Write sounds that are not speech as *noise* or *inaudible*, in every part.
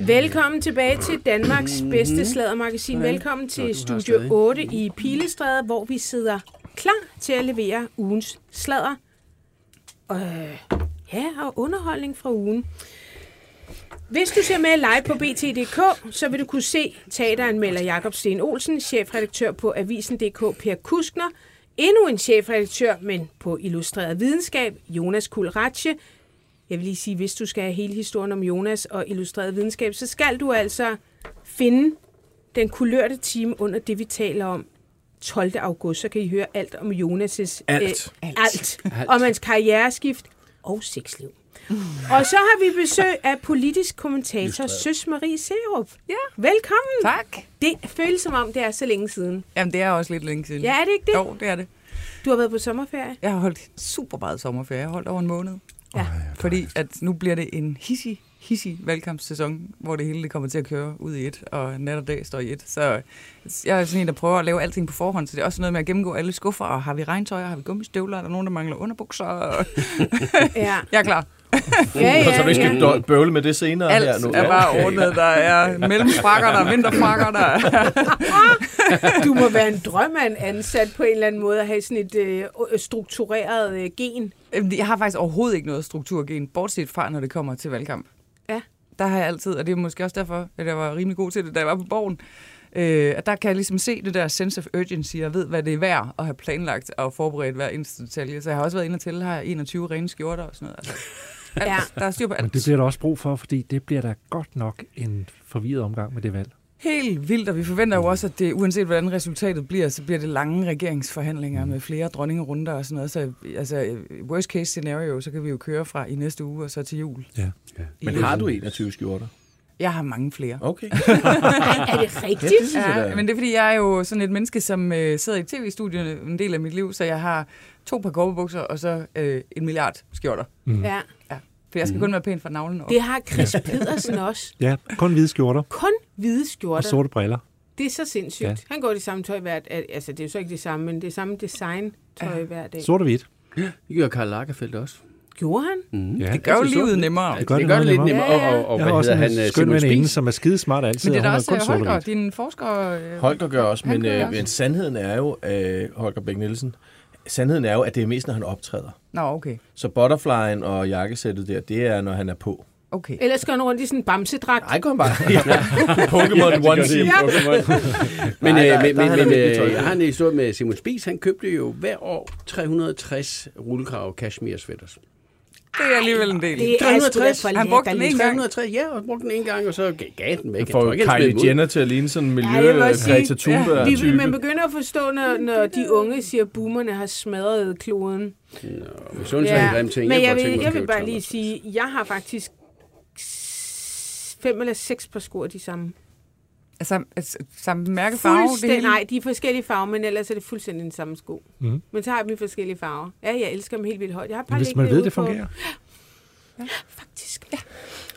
Velkommen tilbage til Danmarks bedste sladdermagasin. Velkommen til Studio 8 i Pilestræde, hvor vi sidder klar til at levere ugens sladder. Øh, ja, og underholdning fra ugen. Hvis du ser med live på BT.dk, så vil du kunne se teateranmelder Jakob Sten Olsen, chefredaktør på Avisen.dk Per Kuskner, endnu en chefredaktør, men på Illustreret Videnskab, Jonas Kulratje. Jeg vil lige sige, hvis du skal have hele historien om Jonas og Illustreret Videnskab, så skal du altså finde den kulørte time under det, vi taler om 12. august. Så kan I høre alt om Jonas' Alt. Øh, alt. Om hans karriereskift og sexliv. Og så har vi besøg af politisk kommentator Søs Marie Serup. Ja. Velkommen. Tak. Det føles som om, det er så længe siden. Jamen, det er også lidt længe siden. Ja, er det ikke det? Jo, det er det. Du har været på sommerferie. Jeg har holdt super meget sommerferie. Jeg har holdt over en måned. Ja. Fordi at nu bliver det en hissig, hissig valgkampssæson, hvor det hele det kommer til at køre ud i et, og nat og dag står i et. Så jeg er sådan en, der prøver at lave alting på forhånd, så det er også noget med at gennemgå alle skuffer, og har vi regntøj, og har vi gummistøvler, er der nogen, der mangler underbukser? *laughs* Ja. jeg er klar. Ja, Og så du ikke ja, skal ja. bøvle med det senere Alt her nu. er bare ordnet. Der er *laughs* mellemfrakker, der er vinterfrakker, der er... *laughs* Du må være en drøm af en ansat på en eller anden måde at have sådan et øh, struktureret øh, gen. Jeg har faktisk overhovedet ikke noget strukturgen, bortset fra, når det kommer til valgkamp. Ja. Der har jeg altid, og det er måske også derfor, at jeg var rimelig god til det, da jeg var på borgen. Øh, at der kan jeg ligesom se det der sense of urgency, og ved, hvad det er værd at have planlagt og forberedt hver eneste detalje. Så jeg har også været inde og tælle her 21 rene skjorter og sådan noget. Altså, alt, Ja. Der er styr på Men alt. det bliver der også brug for, fordi det bliver der godt nok en forvirret omgang med det valg. Helt vildt, og vi forventer jo også, at det, uanset hvordan resultatet bliver, så bliver det lange regeringsforhandlinger med flere dronningerunder og sådan noget. Så altså, worst case scenario, så kan vi jo køre fra i næste uge og så til jul. Ja. Men har du 21 skjorter? Jeg har mange flere. Okay. *laughs* Er det rigtigt? jeg. Ja, men det er fordi, jeg er jo sådan et menneske, som øh, sidder i tv-studierne en del af mit liv, så jeg har to par korpebukser og så øh, en milliard skjorter. Ja. For jeg skal kun være pæn fra navlen op. Det har Chris Pedersen *laughs* også. Ja, kun hvide skjorter Kun hvide og skjorter. sorte briller. Det er så sindssygt. Ja. Ja. Han går i det samme tøj hver Altså, det er jo så ikke det samme, men det er samme design tøj hver dag. Sort og hvidt. Det gør Karl Lagerfeldt også. Gjorde han? Mm. Ja. Det gør jo livet nemmere. Det gør det, det gør det lidt nemmere. nemmere. Ja, ja. Og, og, Jeg og har hvad også en han? øh, skøn veninde, som er skidesmart altid. Men det er og da også og Holger, din forsker. Øh, Holger gør også, men, gør øh, også. men sandheden er jo, øh, Holger Bæk Nielsen, sandheden er jo, at det er mest, når han optræder. Nå, okay. Så butterflyen og jakkesættet der, det er, når han er på. okay. Ellers går han rundt i sådan en bamsedragt. Ej, kom bare. *laughs* Ja. Pokémon onesie. *laughs* Men, Nej, øh, der- men, der er men, han men øh, jeg har en historie med Simon Spies. Han købte jo hver år 360 rullekrav cashmere sweaters. Det er alligevel en del. Det er sgu da 360. for Han brugte den en gang. 360, ja, og brugte den en gang, og så gav, den væk. Jeg Jeg får Kylie. Jenner til at ligne sådan en miljø Ja, jeg Greta Thunberg Vi, type. man begynder at forstå, når, når de unge siger, at boomerne har smadret kloden. Nå, men sådan ja, en grim ting. men jeg, godt vil, jeg vil bare 300. lige sige, jeg har faktisk fem eller seks par sko af de samme. Altså, altså, samme mærkefarve, det Fuldstændig, hele. nej, de er forskellige farver, men ellers er det fuldstændig den samme sko. Mhm. Men så har vi forskellige farver. Ja, jeg elsker dem helt vildt højt. Jeg har par Men hvis man ved, det på- fungerer. Faktisk. Ja.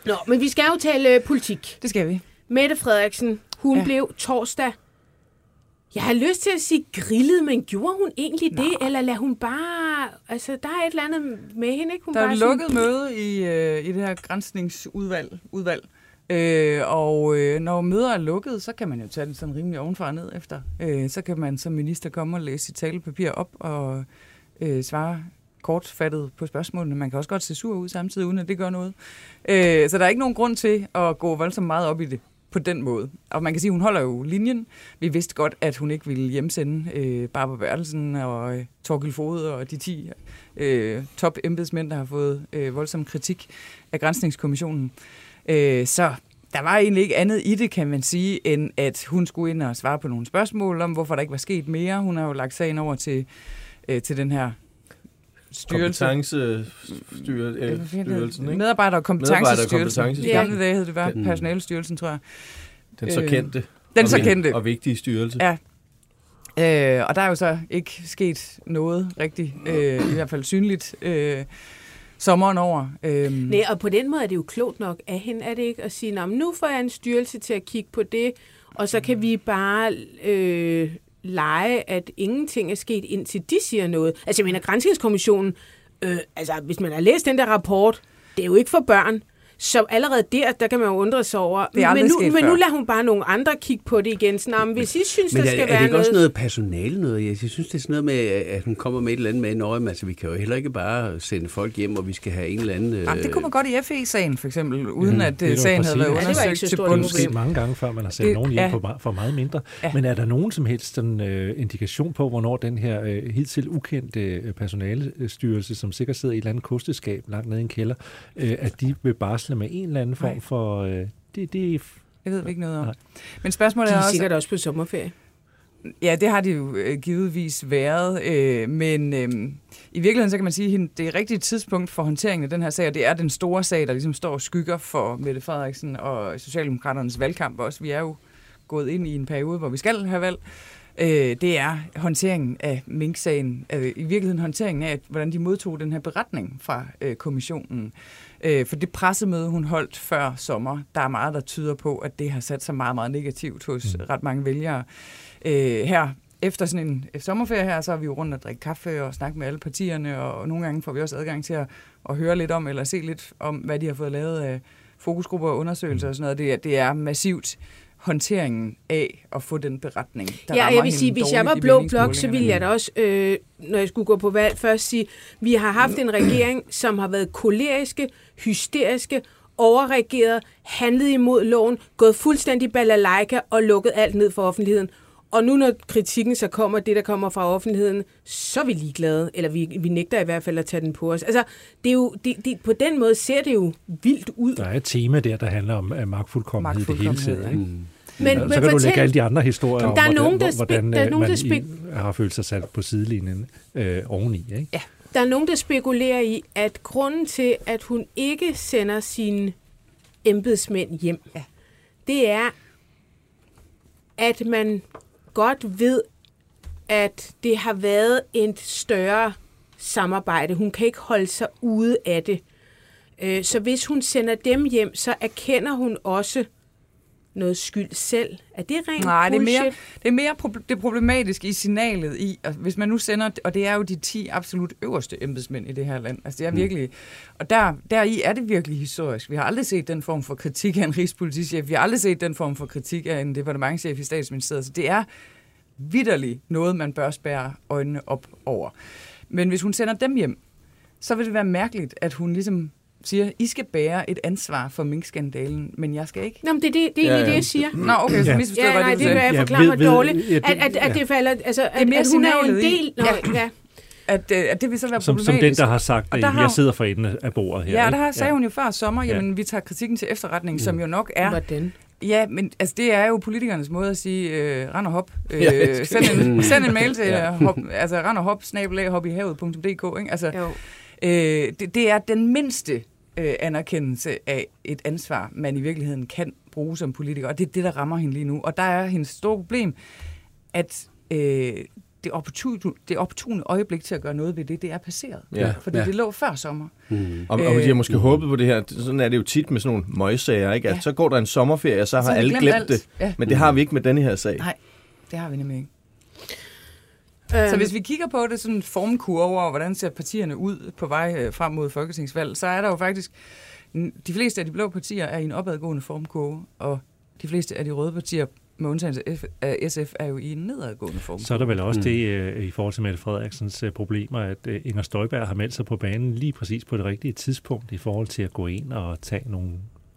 Nå, men vi skal jo tale øh, politik. Det skal vi. Mette Frederiksen, hun Ja. ja. blev torsdag jeg har lyst til at sige grillet, men gjorde hun egentlig Nå. det? Eller lader hun bare... Altså, der er et eller andet med hende, ikke? Hun Der er bare et lukket møde i, øh, i det her grænsningsudvalg. Udvalg. Øh, og øh, når møder er lukket, så kan man jo tage den sådan rimelig ovenfra og ned efter. Øh, så kan man som minister komme og læse sit talepapir op og øh, svare kortfattet på spørgsmålene. Man kan også godt se sur ud samtidig, uden at det gør noget. Øh, så der er ikke nogen grund til at gå voldsomt meget op i det på den måde. Og man kan sige, at hun holder jo linjen. Vi vidste godt, at hun ikke ville hjemsende øh, Barbara Bertelsen og øh, Torgild Fode og de 10 øh, top embedsmænd, der har fået øh, voldsom kritik af Grænsningskommissionen. Øh, så der var egentlig ikke andet i det, kan man sige, end at hun skulle ind og svare på nogle spørgsmål om, hvorfor der ikke var sket mere. Hun har jo lagt sagen over til, øh, til den her styrelse. Kompetencestyrelsen, ikke? Medarbejder- og kompetencestyrelsen. Medarbejder- og I gamle dage hed det bare Den- personalestyrelsen, tror jeg. Den så Øh, kendte. Den og så kendte. Og vigtige styrelse. Ja. Øh, og der er jo så ikke sket noget rigtigt, øh, i hvert fald synligt, øh, sommeren over. Øhm. Nej, og på den måde er det jo klogt nok af hende, er det ikke, at sige, "Nå, nu får jeg en styrelse til at kigge på det, og så kan vi bare øh, lege, at ingenting er sket, indtil de siger noget. Altså, jeg mener, Granskningskommissionen, øh, altså, hvis man har læst den der rapport, det er jo ikke for børn. Så allerede der, der kan man jo undre sig over. Det er men nu, men nu lader hun bare nogle andre kigge på det igen. Så, "Nå, men hvis I synes, Men der er, skal er det være ikke også noget... noget personale noget? Jeg synes, det er sådan noget med, at hun kommer med et eller andet med, Nå, altså, vi kan jo heller ikke bare sende folk hjem, og vi skal have en eller anden... Jamen, det øh, kunne man godt i FE-sagen, for eksempel, uden Mhm, at det øh, sagen havde været præcis. Ja, det var ikke undersøgt så til et Det er bunds. mange gange før, man har sendt Det- nogen hjem ja. for, for meget mindre. Ja. Men er der nogen som helst sådan, øh, indikation på, hvornår den her øh, hidtil ukendte øh, personalestyrelse, som sikkert sidder i et eller andet kosteskab langt nede i en kælder, øh, at de vil barsle med en eller anden form Nej. for... Øh, det, det, Det ved vi ikke noget om. Nej. Men spørgsmålet De er er også... sikkert også på sommerferie. Ja, det har de jo øh, givetvis været, øh, men øh, i virkeligheden så kan man sige, at det er rigtigt tidspunkt for håndteringen af den her sag, og det er den store sag, der ligesom står og skygger for Mette Frederiksen og Socialdemokraternes valgkamp også. Vi er jo gået ind i en periode, hvor vi skal have valg. Øh, det er håndteringen af Mink-sagen, øh, i virkeligheden håndteringen af, hvordan de modtog den her beretning fra øh, kommissionen. Øh, for det pressemøde, hun holdt før sommer, der er meget, der tyder på, at det har sat sig meget, meget negativt hos mm. ret mange vælgere. Øh, her efter sådan en sommerferie her, så er vi jo rundt og drikke kaffe og snakke med alle partierne, og nogle gange får vi også adgang til at, at høre lidt om, eller se lidt om, hvad de har fået lavet af fokusgrupper og undersøgelser og sådan noget. Det det er massivt håndteringen af at få den beretning, der Ja, jeg vil sige, hvis jeg var blå blok, så ville jeg da også, øh, når jeg skulle gå på valg, først sige, vi har haft en regering, som har været koleriske, hysteriske, overreageret, handlet imod loven, gået fuldstændig balalaika og lukket alt ned for offentligheden. Og nu når kritikken så kommer, det der kommer fra offentligheden, så er vi ligeglade, eller vi, vi nægter i hvert fald at tage den på os. Altså, det er jo, det, det, på den måde ser det jo vildt ud. der er et tema der, der handler om magtfuldkommenhed i det hele Magtfuldkommenhed, taget. Ikke? Mm. Men, så men kan du lægge alle fortæl, de andre historier om, Der er hvordan, nogen, der hvor- hvordan der er øh, nogen, man der i, har følt sig sat på sidelinjen øh, oveni. Ikke? der er nogen, der spekulerer i, at grunden til, at hun ikke sender sine embedsmænd hjem, Ja. det er, at man godt ved, at det har været et større samarbejde. Hun kan ikke holde sig ude af det. Øh, så hvis hun sender dem hjem, så erkender hun også noget skyld selv. Er det rent Nej, det er bullshit? mere, det er mere prob- det er problematisk i signalet i, at hvis man nu sender, og det er jo de 10 absolut øverste embedsmænd i det her land, altså det er virkelig, og der, der i er det virkelig historisk. Vi har aldrig set den form for kritik af en rigspolitichef, vi har aldrig set den form for kritik af en departementchef i statsministeriet, så det er vidderligt noget, man bør spærre øjnene op over. Men hvis hun sender dem hjem, så vil det være mærkeligt, at hun ligesom siger, I skal bære et ansvar for minkskandalen, men jeg skal ikke. Nå, men det, er det, det er Ja, egentlig ja. det, jeg siger. Nå, okay, så Ja. misforstod Ja, jeg, nej, det, det vil jeg Ja, forklare ved- mig ved- dårligt. ja, det- At, at, at ja. det falder, altså, at, mere at hun er jo en i- del. Nå, Ja. ja. At, øh, at det vil så være Som, problematisk. som den, der har sagt, Og at jeg sidder for enden af bordet her. Ja, der har, sagde hun jo før sommer, jamen vi tager kritikken til efterretning, som jo nok er... Hvordan? Ja, men altså, det er jo politikernes måde at sige, øh, rend og hop. Øh, Ja. send, en, send en mail til Ja. ja. hop, altså, rend og hop, snabelag, hopihavet.dk. Ikke? Altså, Jo. øh, det, det er den mindste øh, anerkendelse af et ansvar, man i virkeligheden kan bruge som politiker, og det er det, der rammer hende lige nu. Og der er hendes store problem, at øh, det, opportune, det opportune øjeblik til at gøre noget ved det, det er passeret. Ja. Fordi Ja. det lå før sommer. Mm. Og, og de har måske håbet på det her. Sådan er det jo tit med sådan nogle møgsager, ikke? At Ja. så går der en sommerferie, og så har har alle glemt glemt alt. det. Ja. Men det har vi ikke med denne her sag. Nej, det har vi nemlig ikke. Øhm, Så hvis vi kigger på det sådan en formkurve over, hvordan ser partierne ud på vej øh, frem mod folketingsvalg, så er der jo faktisk, de fleste af de blå partier er i en opadgående formkurve, og de fleste af de røde partier, med undtagelse af SF, er jo i en nedadgående formkurve. Så er der vel også Mm. det øh, i forhold til Mette Frederiksens øh, problemer, at øh, Inger Støjberg har meldt sig på banen lige præcis på det rigtige tidspunkt i forhold til at gå ind og tage nogle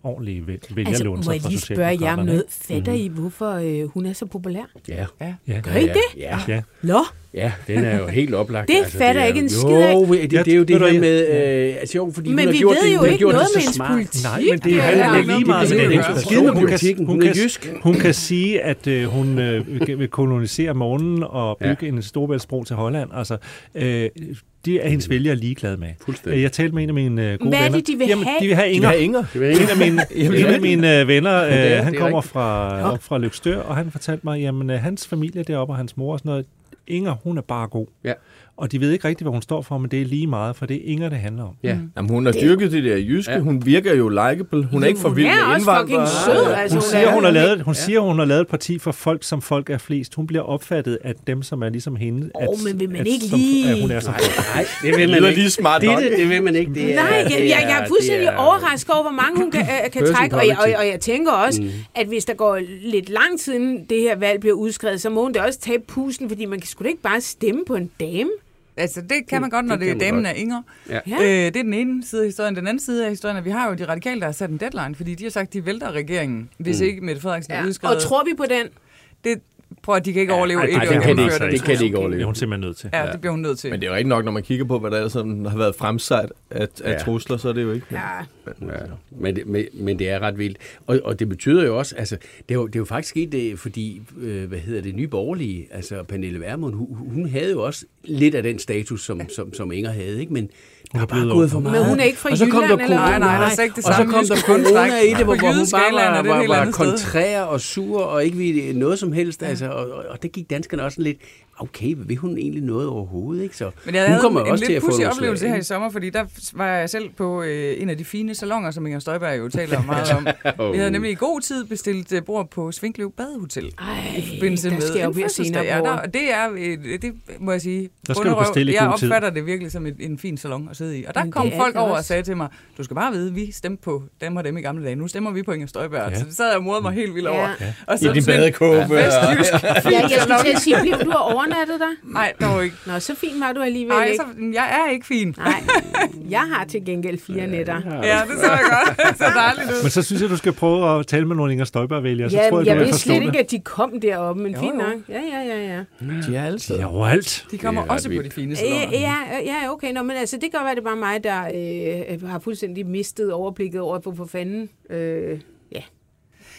ordentlige væl- altså, må jeg lige spørge jer om noget? Fatter I, hvorfor øh, hun er så populær? Ja. Ja. Ja. Gør I det? Ja. Ja. Nå, Ja, den er jo helt oplagt. *laughs* Det fatter er jeg ikke en skid af. Jo, det, det er jo det her med... Øh, altså jo, fordi hun Men har vi gjort ved det, jo hun har ikke noget det med så hendes smart. politik. Nej, men det handler ja, lige det meget er med jo det. ikke Hun skide med kan- politikken. Hun er jysk. Hun kan sige, at øh, hun øh, vil kolonisere månen og bygge ja. en storbæltsbro til Holland. Altså, øh, det er hendes vælgere ligeglade med. Fuldstændig. Øh, Jeg talte med en af mine øh, gode Hvad er venner. det, de vil Jamen, have? de vil have De Inger. har Inger. Det var En af mine, en af mine øh, venner, er- øh, han det er kommer rigtigt. fra, op fra Løgstør, og han fortalte mig, jamen øh, hans familie deroppe og hans mor og sådan noget, Inger, hun er bare god. Ja. Og de ved ikke rigtigt, hvad hun står for, men det er lige meget, for det er Inger, det handler om. Ja. Jamen, hun har dyrket det der jyske. Ja. Hun virker jo likeable. Hun er ikke for Hun vild er med indvandrere. sød. Altså, Hun siger, hun har lavet, hun siger, hun har lavet et parti for folk, som folk er flest. Hun bliver opfattet af dem, som er ligesom hende. At, Åh, men vil man at, ikke som, lige- At hun er som folk. Nej, det vil man ikke. lige smart det, det, det vil man ikke. Det er, Nej, jeg, jeg, jeg er fuldstændig er- overrasket over, hvor mange hun kan, øh, kan trække. Og jeg, og, og jeg tænker også, mm. at hvis der går lidt lang tid, inden det her valg bliver udskrevet, så må hun da også tage pusen, fordi man kan sgu da ikke bare stemme på en dame. Altså, det kan man godt, når det det, er damen godt. af Inger. Ja. Øh, det er den ene side af historien. Den anden side af historien er, at vi har jo de radikale, der har sat en deadline, fordi de har sagt, at de vælter regeringen, hvis Mm. ikke Mette Frederiksen er Ja. udskrevet. Og tror vi på den? det, prøv at de kan ikke overleve ej, et ej, det kan de gennemført ikke. af Det kan de ikke Det overleve. er hun simpelthen nødt til. Ja, det bliver hun nødt til. Men det er jo ikke nok, når man kigger på, hvad der er, sådan, har været fremsat af, af Ja. trusler, så er det jo ikke. Ja. Ja, men, det, men, men det er ret vildt. Og, og det betyder jo også, altså, det er jo, det er jo faktisk sket, det, fordi, øh, hvad hedder det, nye borgerlige, altså Pernille Vermund, hun, hun havde jo også lidt af den status, som, som, som Inger havde, ikke? Men der er bare gået for meget. Men hun er ikke fra og så kom Jylland, der eller corona, hvad? Nej, nej, der er ikke det og så samme kom der corona i det, hvor, hun bare var, det var, var sted. kontrær og sur, og ikke ville noget som helst, altså, og, og, og det gik danskerne også lidt, okay, vil hun egentlig noget overhovedet, ikke? Så Men jeg hun havde kommer en også til lidt at få pudsig oplevelse her i sommer, fordi der var jeg selv på øh, en af de fine salonger, som Inger Støjberg jo taler *laughs* meget om. Vi havde nemlig i god tid bestilt øh, bord på Svinkløv Badehotel. Ej, i forbindelse der med skal jeg jo en senere Ja, der, og det er, øh, det må jeg sige, Der skal du bestille jeg opfatter det virkelig som et, en fin salon at sidde i. Og der Men kom det folk det over og også. sagde til mig, du skal bare vide, vi stemte på dem og dem i gamle dage. Nu stemmer vi på Inger Støjberg. Ja. Ja. Så det sad jeg og morede mig helt vildt over. Ja. Og I så din sådan en- badekåbe. Vestjysk. Ja, jeg skulle til at sige, blev du overnattet der? Nej, der var ikke. Nå, så fint var du alligevel Nej, ikke. så, jeg er ikke fin. Nej, jeg har til gengæld fire nætter. Ja, det så jeg godt. *laughs* Så dejligt ud. Men så synes jeg, du skal prøve at tale med nogle Inger Støjberg-vælgere. Så Ja, tror jeg, jeg vidste slet det. ikke, at de kom deroppe, men fint nok. Ja, ja, ja, ja. De er alle De er overalt. De kommer Det er også på de fine Ja, salonger. ja, ja, okay. Nå, men altså, det kan være, det er bare mig, der øh, har fuldstændig mistet overblikket over, hvorfor fanden... Øh, ja.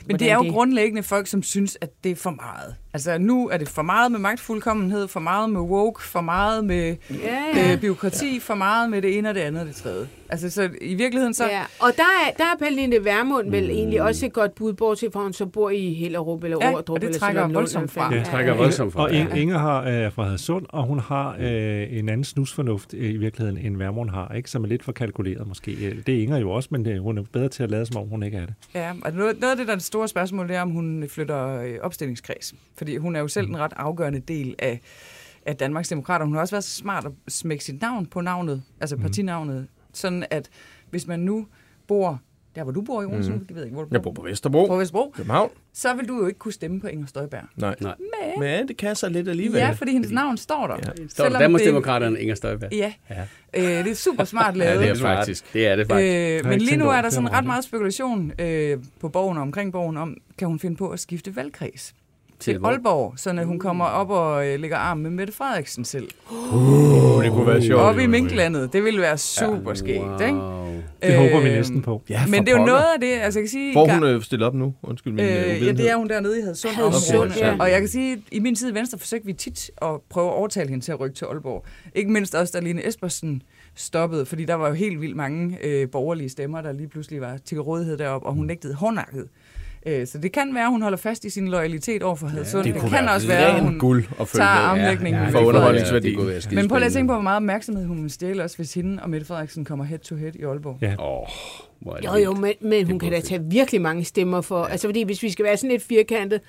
Men det er jo Hvordan grundlæggende folk, som synes, at det er for meget. Altså nu er det for meget med magtfuldkommenhed, for meget med woke, for meget med Ja, ja. øh, byråkrati, for meget med det ene og det andet og det tredje. Altså så i virkeligheden så... Ja, og der er, der er Pernille Vermund vel egentlig også et godt bud, bortset fra, at hun så bor i Hellerup eller Ja, Ordrup. og det eller trækker Charlottenlund, voldsomt eller fra. hvad Det trækker voldsomt fra. Og ja. Inger har øh, fra Hadsund, og hun har øh, en anden snusfornuft øh, i virkeligheden, end Vermund har, ikke? som er lidt for kalkuleret måske. Øh, Det er Inger jo også, men det, hun er bedre til at lade, som om hun ikke er det. Ja, og noget, noget af det, der er det store spørgsmål, det er, om hun flytter øh, opstillingskreds. Fordi hun er jo selv en ret afgørende del af, af Danmarks Demokrater. Hun har også været så smart at smække sit navn på navnet, altså partinavnet, sådan at hvis man nu bor der, hvor du bor i Odense, mm. jeg ved ikke, hvor du bor, Jeg bor på Vesterbro, på Vestbro, København. så vil du jo ikke kunne stemme på Inger Støjberg. Nej. Nej. Men, Men det kan så lidt alligevel. ja, fordi hendes navn står der. Ja. Står der Danmarksdemokraterne Inger Støjberg? Ja, Ja. øh, det er super smart Ja, lavet. det er faktisk. Det er det faktisk. Øh, men lige nu er der sådan ret meget meget spekulation øh, på borgen og omkring borgen om, kan hun finde på at skifte valgkreds til, Til? Aalborg, så når hun kommer op og øh, lægger arm med Mette Frederiksen selv. Uh, det kunne være sjovt. Oppe i minklandet. Det ville være super skægt, ikke? Wow. Det håber vi Øh, næsten på. Ja, Men det er jo pokker. noget af det, altså jeg kan sige... Hvor hun øh, stillet op nu? Undskyld min øh, Øh, ja, det er hun dernede i Hadsund. Hadsund, området. ja. Og jeg kan sige, at i min tid i Venstre forsøgte vi tit at prøve at overtale hende til at rykke til Aalborg. Ikke mindst også, da Line Espersen stoppede, fordi der var jo helt vildt mange øh, borgerlige stemmer, der lige pludselig var til rådighed deroppe, og hun nægtede hårdnakket. Øh, så det kan være, at hun holder fast i sin loyalitet over for Hadsund. det det kunne kan være også være, at hun guld at følge tager med. armlægningen Ja, ja, For underholdningsværdi. det være Men prøv lige at tænke på, hvor meget opmærksomhed hun vil stjæle også, hvis hende og Mette Frederiksen kommer head-to-head i Aalborg. Ja. Det Jo, jo, men, men hun Det kan da tage virkelig mange stemmer for... Altså, fordi hvis vi skal være sådan lidt firkantet,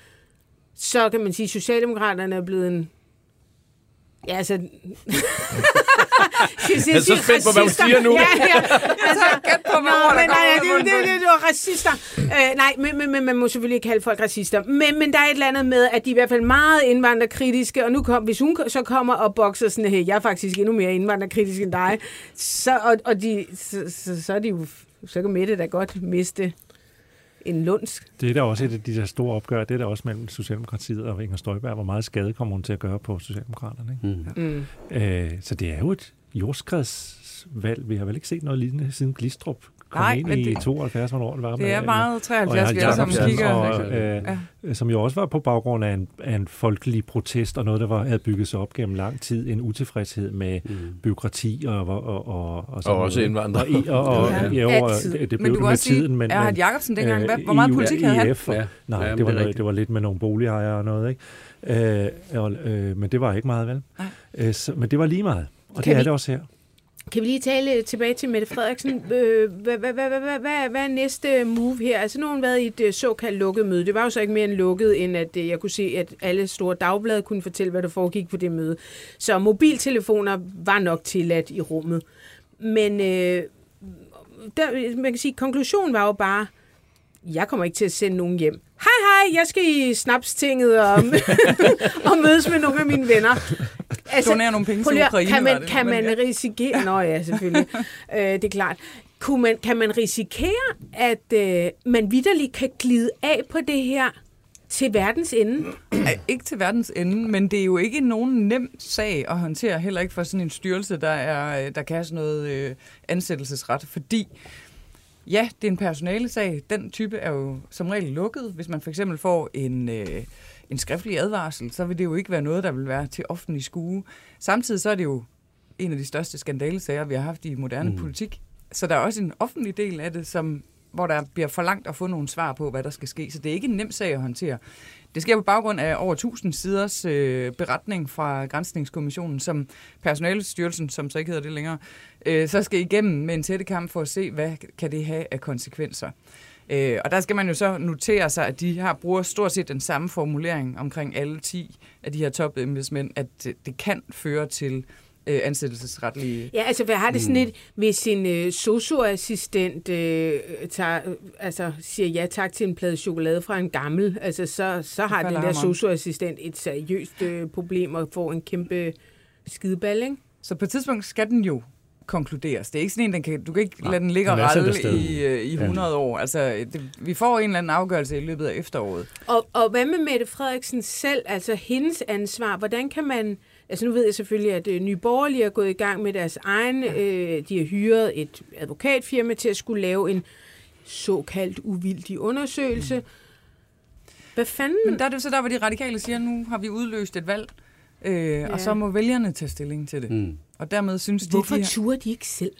så kan man sige, at Socialdemokraterne er blevet en... Ja, altså... *laughs* Jeg er så spændt på, hvad hun siger nu. Ja, ja. *laughs* Altså, Gæt på, hvad Nå, men nej, ud det, det, var racister. Øh, nej, men, men, men man må selvfølgelig ikke kalde folk racister. Men, men der er et eller andet med, at de er i hvert fald meget indvandrerkritiske, og nu kom, hvis hun så kommer og bokser sådan, hey, jeg er faktisk endnu mere indvandrerkritisk end dig, så, og, og de, så, så, så, er de jo, så kan Mette da godt miste en lunds. Det er da også et af de der store opgør. Det er der også mellem Socialdemokratiet og Inger Støjberg. Hvor meget skade kommer hun til at gøre på Socialdemokraterne. Ikke? Mm. Mm. Øh, så det er jo et jordskredsvalg. Vi har vel ikke set noget lignende siden Glistrup kom Nej, ind men i det- 72, hvornår det var. Det er med- meget 73, og vi alle sammen kigger. Og, øh, Ja. Som jo også var på baggrund af en, af en folkelig protest, og noget, der var, havde bygget sig op gennem lang tid. En utilfredshed med Mm. byråkrati og, og, og, og, og, sådan Og også indvandrere. Og, og, og, Ja. ja, og det, det Men blev du det med sige, tiden. Men, Erhard men, Jacobsen dengang, hvad, øh, hvor meget EU politik havde han? Ja. Nej, Ja, det, men var det noget, det var lidt med nogle boligejere og noget, ikke? Øh, og, øh, men det var ikke meget, vel? Nej. Øh, så, men det var lige meget. Og Kan det er vi- det også her. Kan vi lige tale tilbage til Mette Frederiksen? Øh, hvad, hvad, hvad, hvad, hvad, hvad, er næste move her? Altså nu har hun været i et øh, såkaldt lukket møde. Det var jo så ikke mere end lukket, end at øh, jeg kunne se, at alle store dagblade kunne fortælle, hvad der foregik på det møde. Så mobiltelefoner var nok tilladt i rummet. Men øh, der, man kan sige, konklusionen var jo bare, jeg kommer ikke til at sende nogen hjem. Hej hej, jeg skal i snapstinget og, *laughs* og mødes med nogle af mine venner. Altså, Donere nogle penge til Ukraine. Kan man, det, kan man ja. risikere... *laughs* Nå ja, selvfølgelig. øh, det er klart. Kunne man, kan man risikere, at øh, man vidderligt kan glide af på det her til verdens ende? Ikke til verdens ende, men det er jo ikke nogen nem sag at håndtere, heller ikke for sådan en styrelse, der, er, der kan have sådan noget øh, ansættelsesret, fordi ja, det er en personale sag. Den type er jo som regel lukket. Hvis man for eksempel får en, øh, en skriftlig advarsel, så vil det jo ikke være noget, der vil være til offentlig skue. Samtidig så er det jo en af de største skandalesager, vi har haft i moderne mm. politik. Så der er også en offentlig del af det, som, hvor der bliver for langt at få nogle svar på, hvad der skal ske. Så det er ikke en nem sag at håndtere. Det sker på baggrund af over 1000 siders øh, beretning fra Grænsningskommissionen, som Personalestyrelsen, som så ikke hedder det længere, øh, så skal igennem med en tætte kamp for at se, hvad kan det have af konsekvenser. Øh, og der skal man jo så notere sig, at de har bruger stort set den samme formulering omkring alle 10 af de her topembedsmænd, at det kan føre til øh, ansættelsesretlige... Ja, altså, hvad har det sådan lidt, hvis en øh, socioassistent øh, tager, øh, altså, siger ja tak til en plade chokolade fra en gammel, altså, så, så har den der socioassistent et seriøst øh, problem og får en kæmpe skideball, ikke? Så på et tidspunkt skal den jo konkluderes. Det er ikke sådan en, den kan, du kan ikke Nej, lade den ligge og ralle i, øh, i 100 år. Altså, det, vi får en eller anden afgørelse i løbet af efteråret. Og, og hvad med Mette Frederiksen selv, altså hendes ansvar? Hvordan kan man... Altså nu ved jeg selvfølgelig, at øh, Nye Borgerlige er gået i gang med deres egen... Øh, de har hyret et advokatfirma til at skulle lave en såkaldt uvildig undersøgelse. Hvad fanden? Men der er det så der, hvor de radikale siger, nu har vi udløst et valg, øh, ja. og så må vælgerne tage stilling til det. Mm. Og dermed synes de, Hvorfor de har- turer de ikke selv?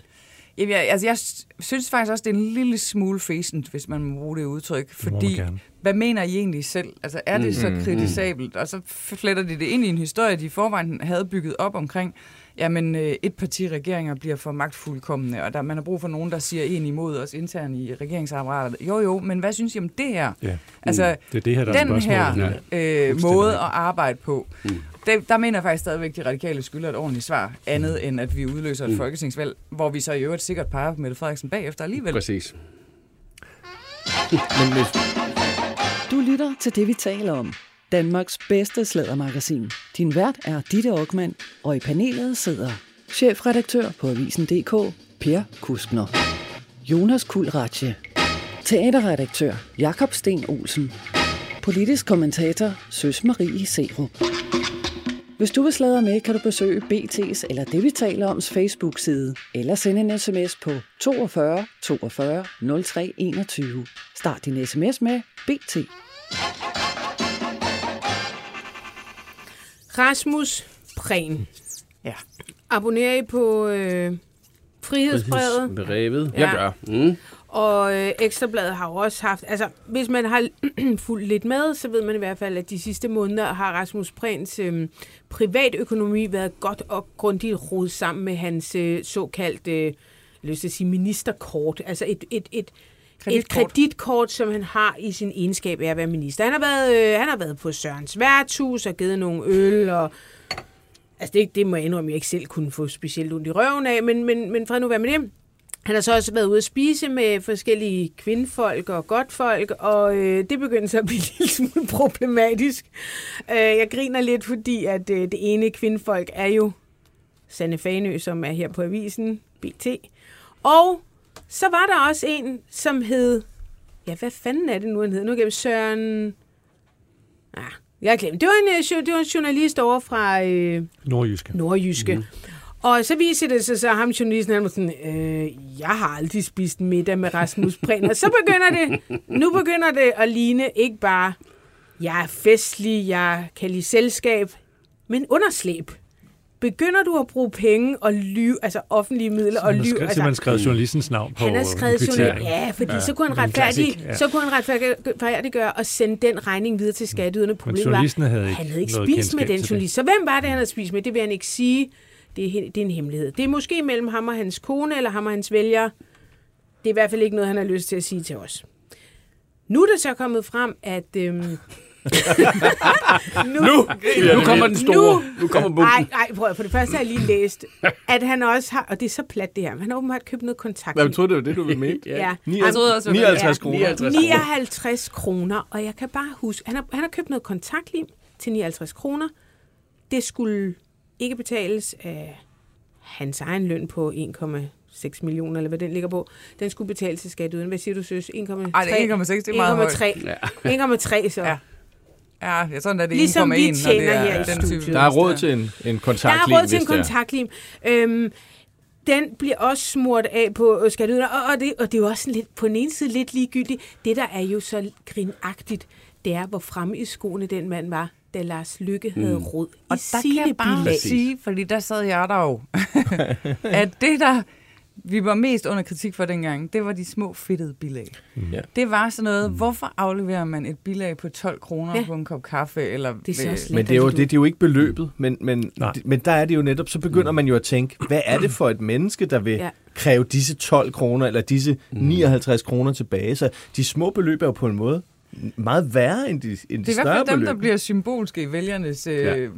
Jamen, jeg, altså, jeg synes faktisk også, det er en lille smule fæsent, hvis man må bruge det udtryk. Det må man Fordi, gerne. Hvad mener I egentlig selv? Altså, er det så kritisabelt? Og så fletter de det ind i en historie, de i forvejen havde bygget op omkring, jamen, øh, et parti regeringer bliver for magtfuldkommende, og der, man har brug for nogen, der siger en imod os internt i regeringsapparatet. Jo, jo, men hvad synes I om det her? Ja. Altså, Det er det her, der er den her spørgsmålet. øh, måde at arbejde på, mm. det, der mener jeg faktisk stadigvæk, at de radikale skylder et ordentligt svar, andet end at vi udløser et mm. folketingsvalg, hvor vi så i øvrigt sikkert peger på Mette Frederiksen bagefter alligevel. Præcis. Men hvis, du lytter til det, vi taler om. Danmarks bedste slædermagasin. Din vært er Ditte Aukmann, og i panelet sidder chefredaktør på Avisen.dk, Per Kuskner. Jonas Kulratje. Teaterredaktør Jakob Sten Olsen. Politisk kommentator Søs Marie Serup. Hvis du vil sladre med, kan du besøge BT's eller det, vi taler oms Facebook-side, eller sende en sms på 42 42 03 21. Start din sms med BT. Rasmus Prehn. Ja. Abonnerer I på øh, Frihedsbrevet? Brevet. Ja. jeg gør. Mm. Og øh, Ekstrabladet har jo også haft, altså hvis man har *clears throat* fulgt lidt med, så ved man i hvert fald, at de sidste måneder har Rasmus Prehns øh, privatøkonomi været godt og grundigt rodet sammen med hans øh, såkaldte, øh, lyst til at sige ministerkort, altså et, et, et, et Kreditkort. kreditkort, som han har i sin egenskab af at være minister. Han har været, øh, han har været på Sørens værtshus og givet nogle øl og Altså det, det må jeg indrømme, jeg ikke selv kunne få specielt ondt i røven af, men, men, men fred nu være med det. Han har så også været ude at spise med forskellige kvindfolk og godtfolk, og øh, det begyndte så at blive *laughs* lille smule problematisk. Øh, jeg griner lidt, fordi at øh, det ene kvindfolk er jo Sanne Fanø, som er her på avisen, BT. Og så var der også en, som hed Ja, hvad fanden er det nu, han hedder? Nu kan jeg Søren... Ah, jeg har glemt. Det var en, øh, det var en journalist over fra øh, Nordjyske. Nordjyske. Mm. Og så viser det sig så, at ham journalisten, han var sådan, øh, jeg har aldrig spist middag med Rasmus Prehn. Og så begynder det, nu begynder det at ligne ikke bare, jeg er festlig, jeg kan lide selskab, men underslæb. Begynder du at bruge penge og lyve, altså offentlige midler og Man har lyve? skrevet, Altså, simpelthen skrevet journalistens navn på han har skrevet kvitteringen. ja, fordi ja, så kunne han en retfærdig, klassik, ja. så kunne han retfærdiggøre og sende den regning videre til skatteyderne. Problemet var, journalisten havde ikke han havde ikke spist med den journalist. Så hvem var det, han havde spist med? Det vil han ikke sige. Det er, det er en hemmelighed. Det er måske mellem ham og hans kone, eller ham og hans vælgere. Det er i hvert fald ikke noget, han har lyst til at sige til os. Nu er det så kommet frem, at... Øhm, *laughs* nu, Nu, nu kommer den store. Nu- Nu kommer Nej, bumpen. nej, prøv at- For det første har jeg lige læst, at han også har, og det er så plat det her, men han har åbenbart købt noget kontakt. Hvad troede, det var det, du ville mene? *laughs* Ja. Var 59 Ja. kroner. 59 59 kroner, og jeg kan bare huske, han har, han har købt noget kontaktlim til 59 kroner. Det skulle ikke betales af hans egen løn på 1,6 millioner, eller hvad den ligger på. Den skulle betales til skatteyderne. Hvad siger du, søs? 1,3? Ej, det er 1,6, det er meget højt. 1,3. 1,3 *laughs* så. Ja. Ja, ja sådan er det Ligesom 1,1, vi når det tjener er her i den studiet. type. Der er råd til en, en Der kontaktlim, er råd til en kontaktlim. Øhm, den bliver også smurt af på øh, skatteyderne, og, og, det, og det er jo også sådan lidt, på den ene side lidt ligegyldigt. Det, der er jo så grinagtigt, det er, hvor fremme i skoene den mand var, da Lars Lykke havde Mm. råd i Og der kan jeg bare bilag. sige, fordi der sad jeg der jo, *laughs* at det der vi var mest under kritik for dengang, det var de små fedtede bilag. Ja. Det var sådan noget, hvorfor afleverer man et bilag på 12 kroner Ja. på en kop kaffe? Eller, Det er så også Men det er, jo, det, det er jo ikke beløbet, men, men, men der er det jo netop, så begynder man jo at tænke, hvad er det for et menneske, der vil Ja. kræve disse 12 kroner, eller disse 59 kroner tilbage? Så de små beløb er jo på en måde meget værre end de, end de Det er i hvert fald dem, beløb. der bliver symbolske i vælgernes øh, Ja. øh,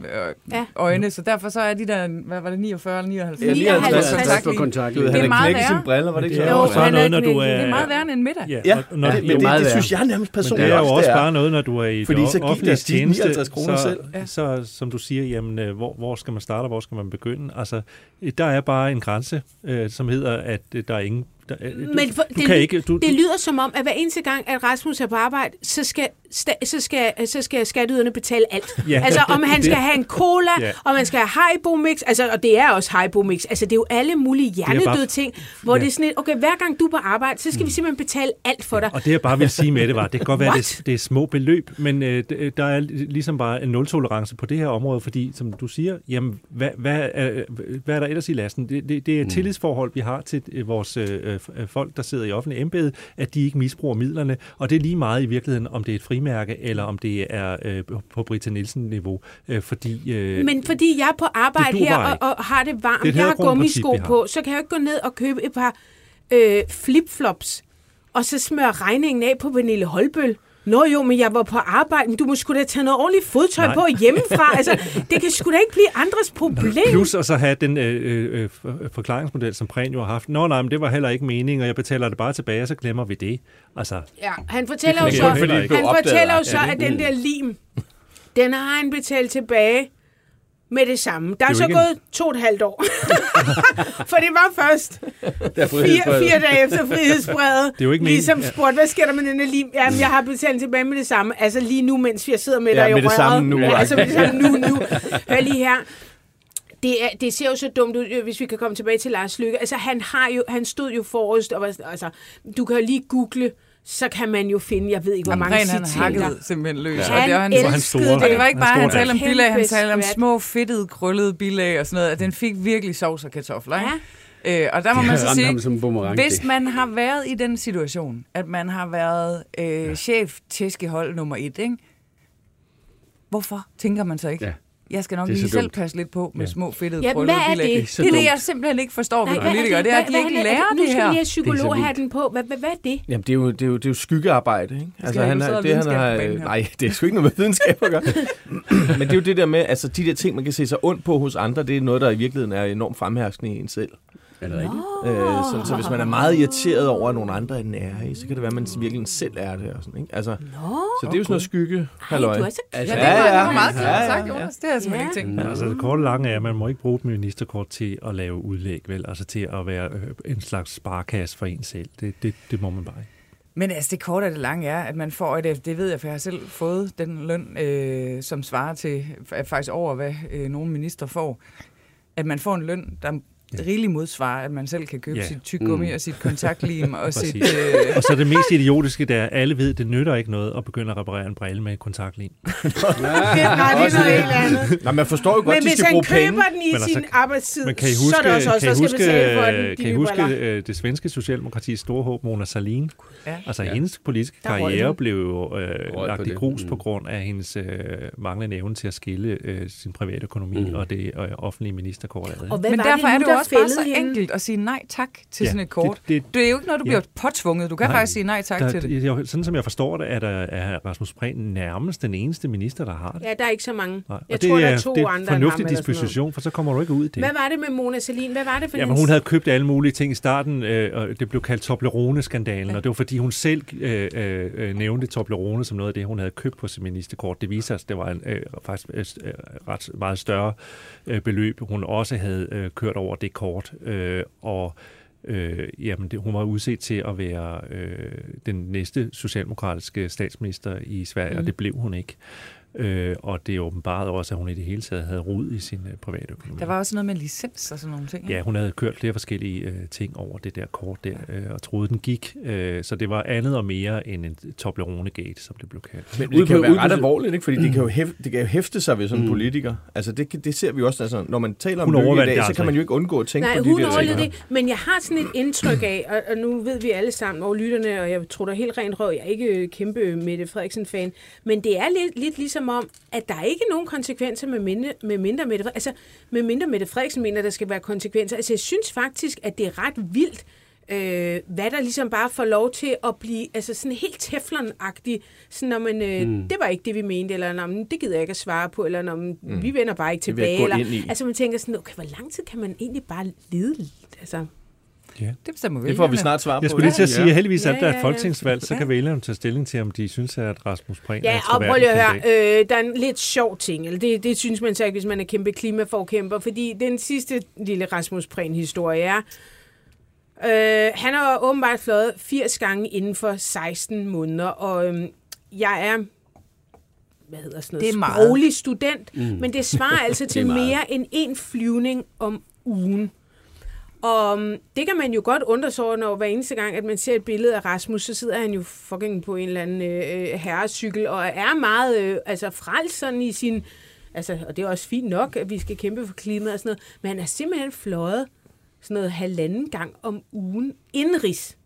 Ja. øjne, så derfor så er de der, hvad var det, 49 eller 59? Ja, 59. Tak for kontaktlinje. kontakt. Du ved, Det han er meget værre. sine briller, var det ikke Det så? er jo Jo, så han er noget, når du er... Det er meget værre end en middag. Ja, Ja, når, når, ja, men det, det det synes jeg nærmest personligt det er jo også det bare noget, når du er i Fordi det så giv offentlige os de 59 kroner så, selv. Så, som du siger, jamen, øh, hvor, hvor skal man starte, og hvor skal man begynde? Altså, der er bare en grænse, øh, som hedder, at øh, der er ingen... Der, øh, Men for, du det, kan ikke... Du, det lyder som om, at hver eneste gang, at Rasmus er på arbejde, så skal, sta, så skal, så skal skatteyderne betale alt. Ja. Altså, om han *laughs* skal Det- have en cola, Ja. om han skal have Haribo Mix, altså, og det er også Haribo Mix. Altså, det er jo alle mulige hjernedøde bare- ting, hvor Ja. det er sådan et, okay, hver gang du er på arbejde, så skal vi simpelthen betale alt for dig. Og det jeg bare vil sige med det var, det kan godt være, *laughs* det, det er små beløb, men øh, det- der er ligesom bare en nul-tolerance på det her område, fordi som du siger, jamen, hvad, hvad, er, hvad er der ellers i lasten? Det, det, det er et tillidsforhold, vi har til øh, vores øh, øh, folk, der sidder i offentlig embede, at de ikke misbruger midlerne, og det er lige meget i virkeligheden, om det er et frimærke, eller om det er øh, på Britta Nielsen-niveau, øh, fordi... Øh, Men fordi jeg er på arbejde her og, og har det varmt, Det et jeg har gummisko har. på, så kan jeg ikke gå ned og købe et par øh, flipflops, og så smøre regningen af på Vanille Holbøl. Nå jo, men jeg var på arbejde, men du må sgu da tage noget ordentligt fodtøj Nej. på hjemmefra. *laughs* Altså, det kan sgu da ikke blive andres problem. Plus at så have den øh, øh, for- forklaringsmodel, som Prehn jo har haft. Nå nej, men det var heller ikke meningen, og jeg betaler det bare tilbage, og så glemmer vi det. Altså, Ja, han fortæller jo så, han fortæller jo så, at den der lim, den har han betalt tilbage med det samme. Der er, jo så gået to og et halvt år. *laughs* For det var først er fire, fire dage efter frihedsbrevet. Det er jo ikke ligesom meningen, spurgt, hvad sker der med den her lim? Jamen, jeg har betalt tilbage med det samme. Altså lige nu, mens jeg sidder med Ja, dig i det røret. samme nu, Ja, altså med det samme nu, nu. Hør lige her. Det, er, det ser jo så dumt ud, øh, hvis vi kan komme tilbage til Lars Lykke. Altså, han, har jo, han stod jo forrest, og var, altså, du kan jo lige google, så kan man jo finde, jeg ved ikke, hvor mange Jamen, han citater. hakkede simpelthen løs. Ja. Og det var Han han, han elskede store- og det var ikke han bare, store han talte om bilag, han talte om små, fedtede, krøllede bilag og sådan noget, den fik virkelig sovs og kartofler. Ikke? Ja. Øh, og der må man så sige, hvis det. man har været i den situation, at man har været øh, chef tæskehold nummer et, ikke? hvorfor tænker man så ikke? Ja. Jeg skal nok Det lige selv dumt. passe lidt på med Ja. små fedtede Ja, hvad er det? Det er, så det, det, jeg simpelthen ikke forstår ved Nej, er politikere. Det er, at de Hvad- ikke hvad- lærer Nu det skal vi her. have Det er så vildt. psykologhatten på. Hvad, hvad, hvad er det? Jamen, det er jo, det er jo, det er jo skyggearbejde, ikke? Altså, han har, det, han har, nej, det er sgu ikke noget med videnskab at gøre. *clears throat* Men det er jo det der med, altså de der ting, man kan se sig ondt på hos andre, det er noget, der i virkeligheden er enormt fremherskende i en selv. Er det rigtigt? Øh, sådan, så hvis man er meget irriteret over, at nogen andre er nære i, så kan det være, at man virkelig selv er det. Og sådan, ikke? Altså, Nå, så det er jo sådan noget skygge. Ej, halløj. du er så Altså, Ja, klog. det var, Ja, ja. det var meget Ja, klart ja, sagt, ja. Jonas. Det har jeg simpelthen ikke tænkt. Altså, det korte og lange er, at man må ikke bruge et ministerkort til at lave udlæg, vel? Altså til at være øh, en slags sparekasse for en selv. Det, det, det må man bare ikke. Men altså, det korte af det lange er, at man får et, det ved jeg, for jeg har selv fået den løn, øh, som svarer til faktisk over, hvad øh, nogle minister får. At man får en løn, der ja. rigeligt modsvarer, at man selv kan købe ja. sit tyggegummi mm. og sit kontaktlim og *laughs* sit... Øh... Og så det mest idiotiske, der alle ved, det nytter ikke noget at begynde at reparere en brille med kontaktlim. *laughs* nej, *laughs* det er noget helt andet. Nej, man forstår jo godt, Men de skal bruge penge. Men hvis han køber den i men sin altså, arbejdstid, men kan I huske, så er det også der skal betale for den, Kan I huske uh, det svenske socialdemokratis store håb, Mona Sahlin? Ja. Altså, ja. hendes politiske karriere blev jo uh, lagt i grus mm. på grund af hendes manglende evne til at skille sin private økonomi mm. og det offentlige ministerkort. Men derfor er det også bare så enkelt enkelt at sige nej tak til ja, sådan et kort. Det, det, det er jo ikke noget, du bliver ja. påtvunget. Du kan nej, faktisk sige nej tak der, til det. Jeg, sådan som jeg forstår det, er, der, er Rasmus Prehn nærmest den eneste minister, der har det. Ja, der er ikke så mange. Nej. Jeg og tror, det der er to det er andre fornuftig disposition, for så kommer du ikke ud i det. Hvad var det med Mona Salin? Hvad var det for Jamen, hun havde købt alle mulige ting i starten, øh, og det blev kaldt Toblerone-skandalen, ja. og det var fordi, hun selv øh, øh, nævnte Toblerone som noget af det, hun havde købt på sit ministerkort. Det viser sig, at det var en øh, faktisk øh, ret meget større øh, beløb, hun også havde øh, kørt over det kort, øh, og øh, jamen det, hun var udset til at være øh, den næste socialdemokratiske statsminister i Sverige, mm. og det blev hun ikke. Øh, og det er åbenbart også, at hun i det hele taget havde rod i sin øh, private økonomi. Der var også noget med licens og sådan nogle ting. Ja, hun havde kørt flere forskellige øh, ting over det der kort der, øh, og troede, den gik. Øh, så det var andet og mere end en Toblerone-gate, som det blev kaldt. Men det kan jo være ret alvorligt, ikke? fordi mm. det, kan jo hæfte, det kan jo hæfte sig ved sådan en mm. politiker. Altså det, det ser vi også, altså, når man taler om hun i dag, så kan man jo ikke undgå at tænke Nej, på de hun der ting. det, men jeg har sådan et indtryk af, og, og nu ved vi alle sammen, og lytterne, og jeg tror da helt rent røv, jeg er ikke kæmpe Mette Frederiksen-fan, men det er lidt, lidt ligesom om, at der er ikke nogen konsekvenser med mindre, med mindre Mette, altså, med mindre Mette Frederiksen mener, der skal være konsekvenser. Altså, jeg synes faktisk, at det er ret vildt, øh, hvad der ligesom bare får lov til at blive altså sådan helt teflonagtigt, sådan når man, øh, mm. det var ikke det, vi mente, eller når, det gider jeg ikke at svare på, eller når mm. vi vender bare ikke tilbage. Eller, altså man tænker sådan, okay, hvor lang tid kan man egentlig bare lede? Altså, Ja. Det bestemmer Det får vi snart svar på. Jeg skulle lige til at sige, at heldigvis at der er et folketingsvalg, så kan vælgerne tage stilling til, om de synes, at Rasmus Prehn ja, er og prøv lige at høre, øh, der er en lidt sjov ting, eller det, det synes man så ikke, hvis man er kæmpe klimaforkæmper, fordi den sidste lille Rasmus Prehn-historie er, øh, han har åbenbart flået 80 gange inden for 16 måneder, og øh, jeg er hvad hedder sådan noget, det er sproglig student, mm. men det svarer altså *laughs* til mere end en flyvning om ugen. Og um, det kan man jo godt undre sig over, når hver eneste gang, at man ser et billede af Rasmus, så sidder han jo fucking på en eller anden øh, øh, herrecykel, og er meget øh, altså frelst sådan i sin... Altså, og det er også fint nok, at vi skal kæmpe for klimaet og sådan noget, men han er simpelthen fløjet sådan noget halvanden gang om ugen indenrigs.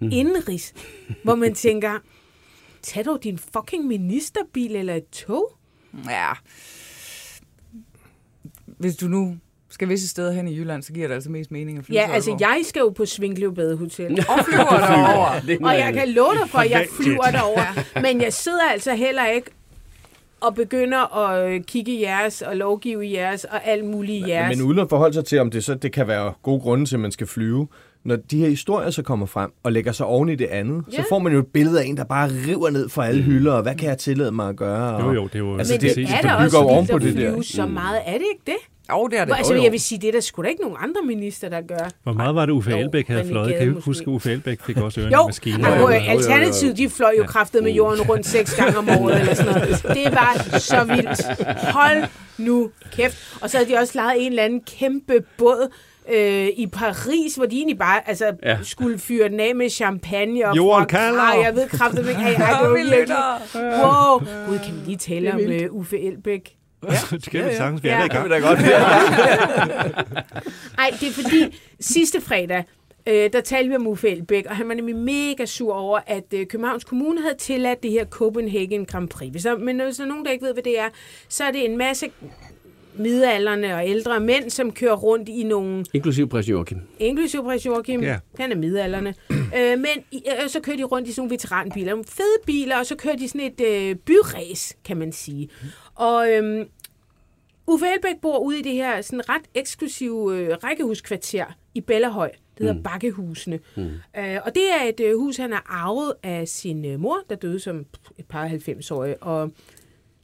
Mm. Indenrigs. hvor man tænker, tag dog din fucking ministerbil eller et tog. Ja. Hvis du nu skal visse steder hen i Jylland, så giver det altså mest mening at flyve Ja, altså jeg skal jo på Svinkløv Badehotel *laughs* og flyver derover. og jeg kan love dig for, at jeg flyver derover. *laughs* Men jeg sidder altså heller ikke og begynder at kigge i jeres og lovgive i jeres og alt muligt i jeres. Men uden at forholde sig til, om det så det kan være gode grunde til, at man skal flyve, når de her historier så kommer frem og lægger sig oven i det andet, ja. så får man jo et billede af en, der bare river ned fra alle hylder, og hvad kan jeg tillade mig at gøre? Og, jo, jo, det er jo... Altså, Men det, det, det er da også vildt at flyve det så meget. Er det ikke det? Jo, det er det. Altså, jeg vil sige, det er der sgu da ikke nogen andre minister, der gør. Hvor meget var det, Uffe Elbæk havde fløjet? Kan I huske, at Uffe Elbæk fik også ørerne jo, maskiner? Jo, Alternativet, de fløj jo kraftet med jorden rundt seks gange om året, eller sådan noget. *laughs* Det var så vildt. Hold nu kæft. Og så havde de også lavet en eller anden kæmpe båd, øh, i Paris, hvor de egentlig bare altså, ja. skulle fyre den af med champagne. Og Jorden kalder. Jeg ved kraftigt ikke. Ej, ej, det var virkelig. Wow. Gud, kan vi lige tale om uh, Uffe Elbæk? Ja. *laughs* det kan ja, vi sagtens. Vi er ja. der i gang. Det godt. *laughs* Ej, det er fordi sidste fredag, øh, der talte vi om Uffe Elbæk, og han var nemlig mega sur over, at øh, Københavns Kommune havde tilladt det her Copenhagen Grand Prix. Hvis der, men hvis der er nogen, der ikke ved, hvad det er, så er det en masse midalderne og ældre mænd, som kører rundt i nogle... Inklusiv prins Joachim. Inklusiv prins Joachim. Ja. Han er midalderne. *clears throat* øh, men øh, så kører de rundt i sådan nogle veteranbiler. Nogle fede biler, og så kører de sådan et øh, byræs, kan man sige. Og øh, Uffe Elbæk bor ude i det her sådan ret eksklusive øh, rækkehuskvarter i Bellahøj. Det hedder mm. Bakkehusene. Mm. Øh, og det er et øh, hus, han har arvet af sin øh, mor, der døde som et par 90-årige. Og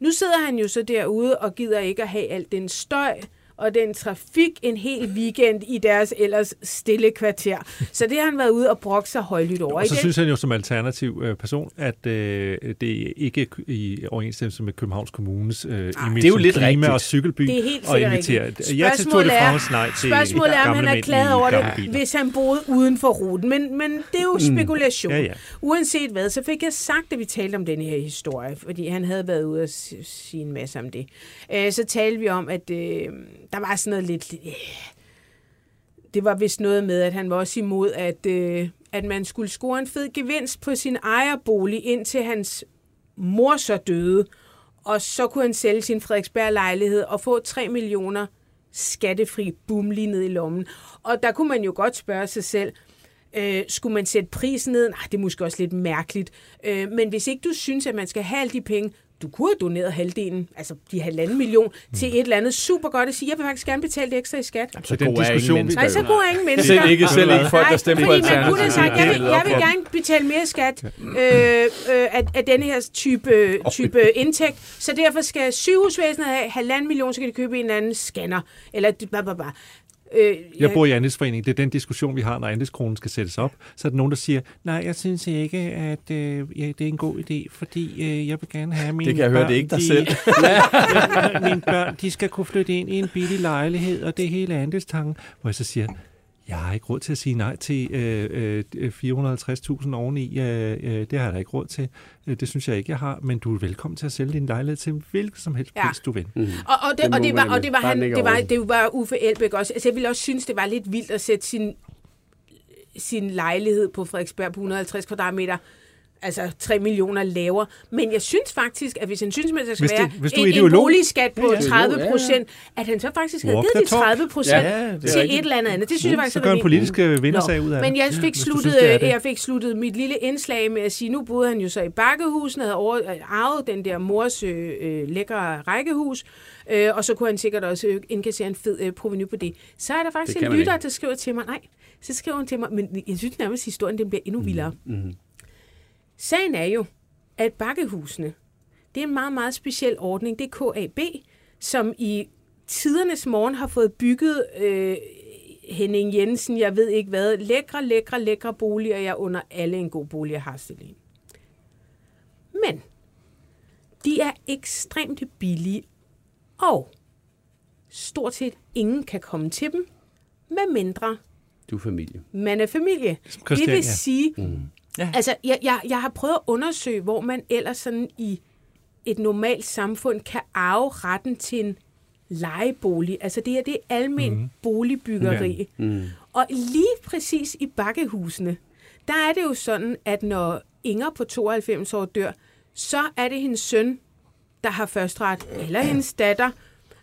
nu sidder han jo så derude og gider ikke at have alt den støj, og den trafik en hel weekend i deres ellers stille kvarter. Så det har han været ude og brokke sig højlydt over. Og så Igen. synes han jo som alternativ øh, person, at øh, det er ikke i overensstemmelse med Københavns Kommunes øh, image det er jo lidt klima- rigtigt. og cykelby. Det er helt og invitere. rigtigt. Ja til Tour de Spørgsmålet er- France, nej til Spørgsmålet er, om han er glad over det, biler. hvis han boede uden for ruten. Men, men det er jo spekulation. Ja, ja. Uanset hvad, så fik jeg sagt, at vi talte om den her historie, fordi han havde været ude og sige en masse om det. Øh, så talte vi om, at øh, der var sådan noget lidt... Øh, det var vist noget med, at han var også imod, at, øh, at man skulle score en fed gevinst på sin ejerbolig, indtil hans mor så døde. Og så kunne han sælge sin Frederiksberg-lejlighed og få 3 millioner skattefri bum lige ned i lommen. Og der kunne man jo godt spørge sig selv, øh, skulle man sætte prisen ned? Nej, det er måske også lidt mærkeligt. Øh, men hvis ikke du synes, at man skal have alle de penge, du kunne have doneret halvdelen, altså de halvanden million, mm. til et eller andet super godt at sige, jeg vil faktisk gerne betale det ekstra i skat. Så den gode er ingen diskussion, vi- mennesker. Nej, så jo. går ingen mennesker. Selv ikke, selv ikke folk, der stemmer på fordi man kunne have Alternativet. sagt, jeg vil, jeg vil gerne betale mere skat øh, øh, af, af denne her type, type indtægt, så derfor skal sygehusvæsenet have halvanden million, så kan de købe en eller anden scanner. Eller bla, bla, bla. Øh, Jeg bor i andelsforening. Det er den diskussion, vi har, når andelskronen skal sættes op. Så er der nogen, der siger, nej, jeg synes ikke, at øh, ja, det er en god idé, fordi øh, jeg vil gerne have mine Det kan jeg høre, børn, det er ikke dig de, selv. *laughs* Mine børn, de skal kunne flytte ind i en billig lejlighed, og det er hele andelstanken. Hvor jeg så siger, jeg har ikke råd til at sige nej til øh, øh, 450.000 oveni. Øh, øh, det har jeg da ikke råd til. Øh, Det synes jeg ikke, jeg har. Men du er velkommen til at sælge din lejlighed til hvilken som helst Ja. pris, du vil. Mm. Og, og, det, Det og, det var, og det var, bare han, det var, det var Uffe Elbæk også. Altså, jeg ville også synes, det var lidt vildt at sætte sin, sin lejlighed på Frederiksberg på 150 kvadratmeter altså 3 millioner lavere. Men jeg synes faktisk, at hvis han synes, at der skal Hvis det- være hvis du en, en boligskat på Ja, ja. 30 procent, at han så faktisk havde givet de talk. 30 procent Ja, ja, til rigtigt. et eller andet andet. Det synes jeg faktisk Så gør en politisk øh, vindersag ud af men jeg fik, du sluttet, synes, det er det. jeg fik sluttet mit lille indslag med at sige, nu boede han jo så i Bakkehusen, havde over, øh, arvet den der mors øh, øh, lækre rækkehus, øh, og så kunne han sikkert også øh, indkassere en fed øh, proveny på det. Så er der faktisk en lytter, der skriver til mig, nej, så skriver hun til mig, men jeg synes nærmest, at historien den bliver endnu vildere. Mm. Sagen er jo, at bakkehusene, det er en meget, meget speciel ordning. Det er KAB, som i tidernes morgen har fået bygget øh, Henning Jensen, jeg ved ikke hvad, lækre, lækre, lækre boliger. Jeg under alle en god bolig, jeg har stillet ind. Men de er ekstremt billige, og stort set ingen kan komme til dem, med mindre Du er familie. man er familie. Det Christiania. vil sige, Mm. Ja. Altså, jeg, jeg, jeg har prøvet at undersøge, hvor man ellers sådan i et normalt samfund kan arve retten til en lejebolig. Altså det her, det er almen mm. boligbyggeri. Mm. Og lige præcis i bakkehusene, der er det jo sådan, at når Inger på 92 år dør, så er det hendes søn, der har førstret, eller hendes datter,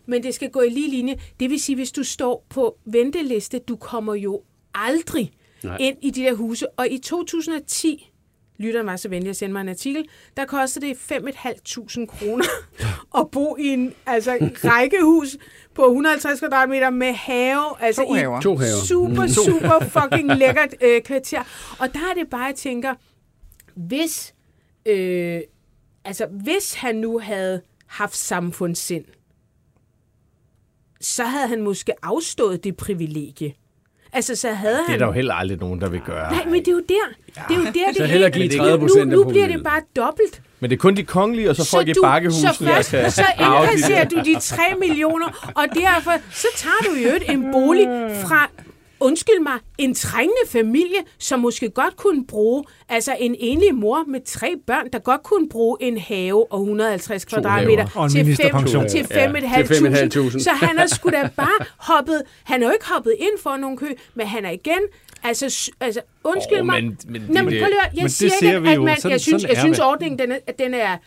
men det skal gå i lige linje. Det vil sige, hvis du står på venteliste, du kommer jo aldrig Nej. ind i de der huse. Og i 2010, lytteren var så venlig at sende mig en artikel, der kostede det 5.500 kroner *laughs* at bo i en altså, rækkehus på 150 kvadratmeter med have. Altså To i haver. To haver. super, super fucking *laughs* lækkert øh, kvarter. Og der er det bare, jeg tænker, hvis, øh, altså, hvis han nu havde haft samfundssind, så havde han måske afstået det privilegie. Altså, så havde Det er han... der jo heller aldrig nogen, der vil gøre. Nej, men det er jo der. Det er jo der, det Så hellere hele- give nu- 30% af Nu, nu bliver det bare dobbelt. Men det er kun de kongelige, og så folk i du, bakkehusene, så der først, kan så indkasserer der. du de 3 millioner, og derfor så tager du jo en bolig fra undskyld mig, en trængende familie, som måske godt kunne bruge, altså en enlig mor med tre børn, der godt kunne bruge en have og 150 kvadratmeter til ministerpension. 5 til Ja, 5.500. til 5.500. Så han har sgu da bare hoppet, han er jo ikke hoppet ind for nogle kø, men han er igen, altså, altså undskyld Åh, mig. men- men Nå, det- men prøv lige jeg Men det siger ser ikke, vi at jo. man, Sådan- jeg synes, sådan jeg er synes ordningen, den er, at den er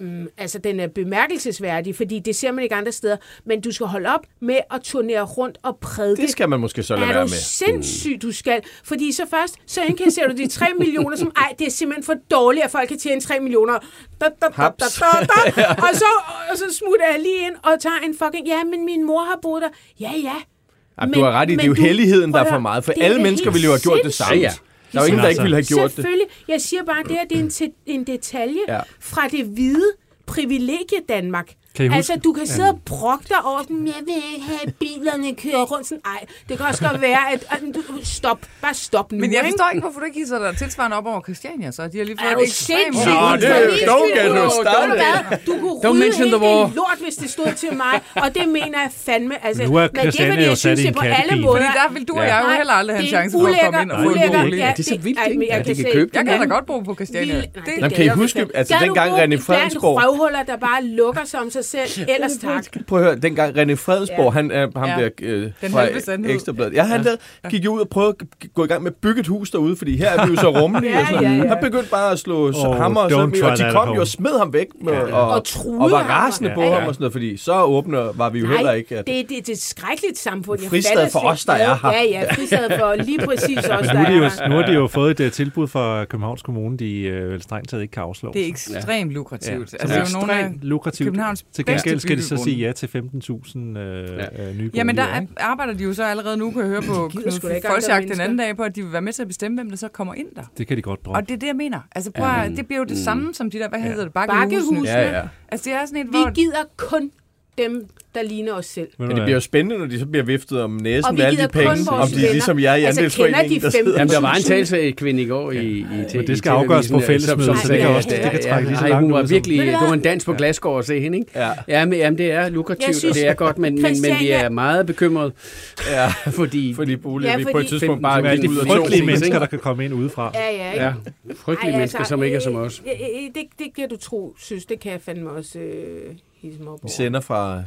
Mm, altså, den er bemærkelsesværdig, fordi det ser man ikke andre steder. Men du skal holde op med at turnere rundt og prædike. Det skal man måske så lade er være du med. sindssyg, du skal? Fordi så først, så indkasserer du de 3 *laughs* millioner, som, ej, det er simpelthen for dårligt, at folk kan tjene 3 millioner. Da, da, da, da, da, da. *laughs* og, så, og så smutter jeg lige ind og tager en fucking, ja, men min mor har boet der. Ja, ja. Jamen, du har ret i, det er jo du- helligheden, der er for meget, for er alle mennesker ville jo have gjort det samme. Ja, ja. Der er jo ingen, der ikke ville have gjort det. Selvfølgelig. Jeg siger bare, det her det er en, te- en detalje ja. fra det hvide privilegie Danmark, Kan I huske? Altså, du kan sidde og brokke dig over dem. Jeg vil ikke have, at bilerne kører rundt sådan. Ej, det kan også godt være, at... at du, stop. Bare stop nu, Men jeg ikke? forstår ikke, hvorfor du ikke hisser dig tilsvarende op over Christiania, så de har lige Er fået et ekstremt... Nå, det er jo- don't get me started. Du kunne Don't rydde hele det lort, hvis det stod til mig. Og det mener jeg fandme. Altså, Nu er det Christiania fordi, jo jeg sat synes, i det en på alle kattebil. måder. Fordi der vil du og jeg jo heller aldrig have en det er chance for at komme ind og få en bolig. ja, Det er så vildt, ikke? jeg Ja, kan de kan se- købe Jeg kan da Ja. godt bo på Christiania. Det kan I jeg huske, altså, dengang René Fredensborg- røvhuller, der bare lukker sig om sig selv. Ellers tak. Prøv at høre, dengang René Fredensborg, Ja. han er ham Ja. der øh, Den fra. Ekstrabladet. Ja, han lavede, gik jo ud og prøvede at gå i gang med at bygge et hus derude, fordi her er vi jo så *laughs* rummelige. Ja, og sådan. ja, ja. Han begyndte bare at slå Oh, hammer og sådan, og de kom jo og smed ham væk med, og, Og truede og var rasende på Ja. ham og sådan noget, fordi så åbner var vi jo heller ikke. At, det, det, det er et skrækkeligt samfund. Fristad for os, der er her. Ja, ja, fristad for lige præcis os, der nu, er er her. nu har de jo fået et tilbud fra Københavns Kommune, de øh, strengt taget ikke kan afslå. Det er ekstremt lukrativt. Ja. Altså, Så det er jo nogle af lukrativt. Københavns Til gengæld skal de så sige ja til 15.000 øh, Ja. øh, nye Jamen, der er, arbejder de jo så allerede nu, kan jeg høre på andre den anden dag på, at de vil være med til at bestemme, hvem der så kommer ind der. Det kan de godt droppe. Og det er det, jeg mener. Altså, prøv at, det bliver jo det samme som de der, hvad hedder det, bakkehusene. Bakkehusene. ja, ja. Altså, det er sådan et, Vi hvor... gider kun dem, der ligner os selv. Men det bliver jo spændende, når de så bliver viftet om næsen med alle de penge, om de venner. ligesom jeg i Altså, andelsforeningen, der de sidder. Jamen, der var en Tusind. talsagskvinde i går i, i, i, det i skal afgøres på TV-avisen, fællesmødet, så det kan også- det kan trække lige så langt hun var virkelig, det var en dans på glasgård at se hende, ikke? Ja. Ja, men, jamen, det er lukrativt, synes, og det er godt, men, men, men vi er meget bekymrede, Ja, fordi fordi boliger, Ja, vi på et tidspunkt bare er de ud af to. frygtelige mennesker, der kan komme ind udefra? Ja, ja, ikke? ja, frygtelige mennesker, som ikke er som øh, os. øh, øh, Det, det kan du tro, synes. Det kan jeg fandme også øh, hisse mig op Vi sender fra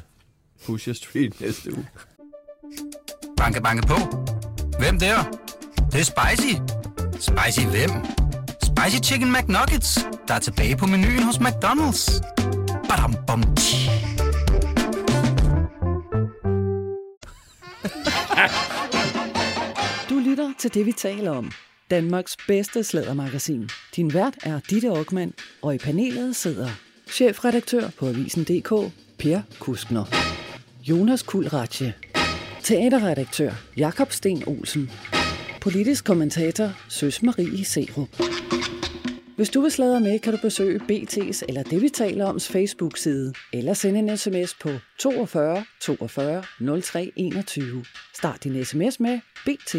Pusher Street næste uge. Banke, banke på. Hvem der? Det, det er spicy. Spicy hvem? Spicy Chicken McNuggets, der er tilbage på menuen hos McDonald's. Badum, bom, tji. *laughs* Du lytter til det, vi taler om. Danmarks bedste slædermagasin. Din vært er Ditte Aukmann, og i panelet sidder chefredaktør på Avisen.dk, Per Kuskner. Jonas Kulratje. Teaterredaktør Jakob Sten Olsen. Politisk kommentator Søs Marie Serup. Hvis du vil sladre med, kan du besøge BT's eller det, vi taler om, Facebook-side, eller sende en sms på 42 42 03 21. Start din sms med BT.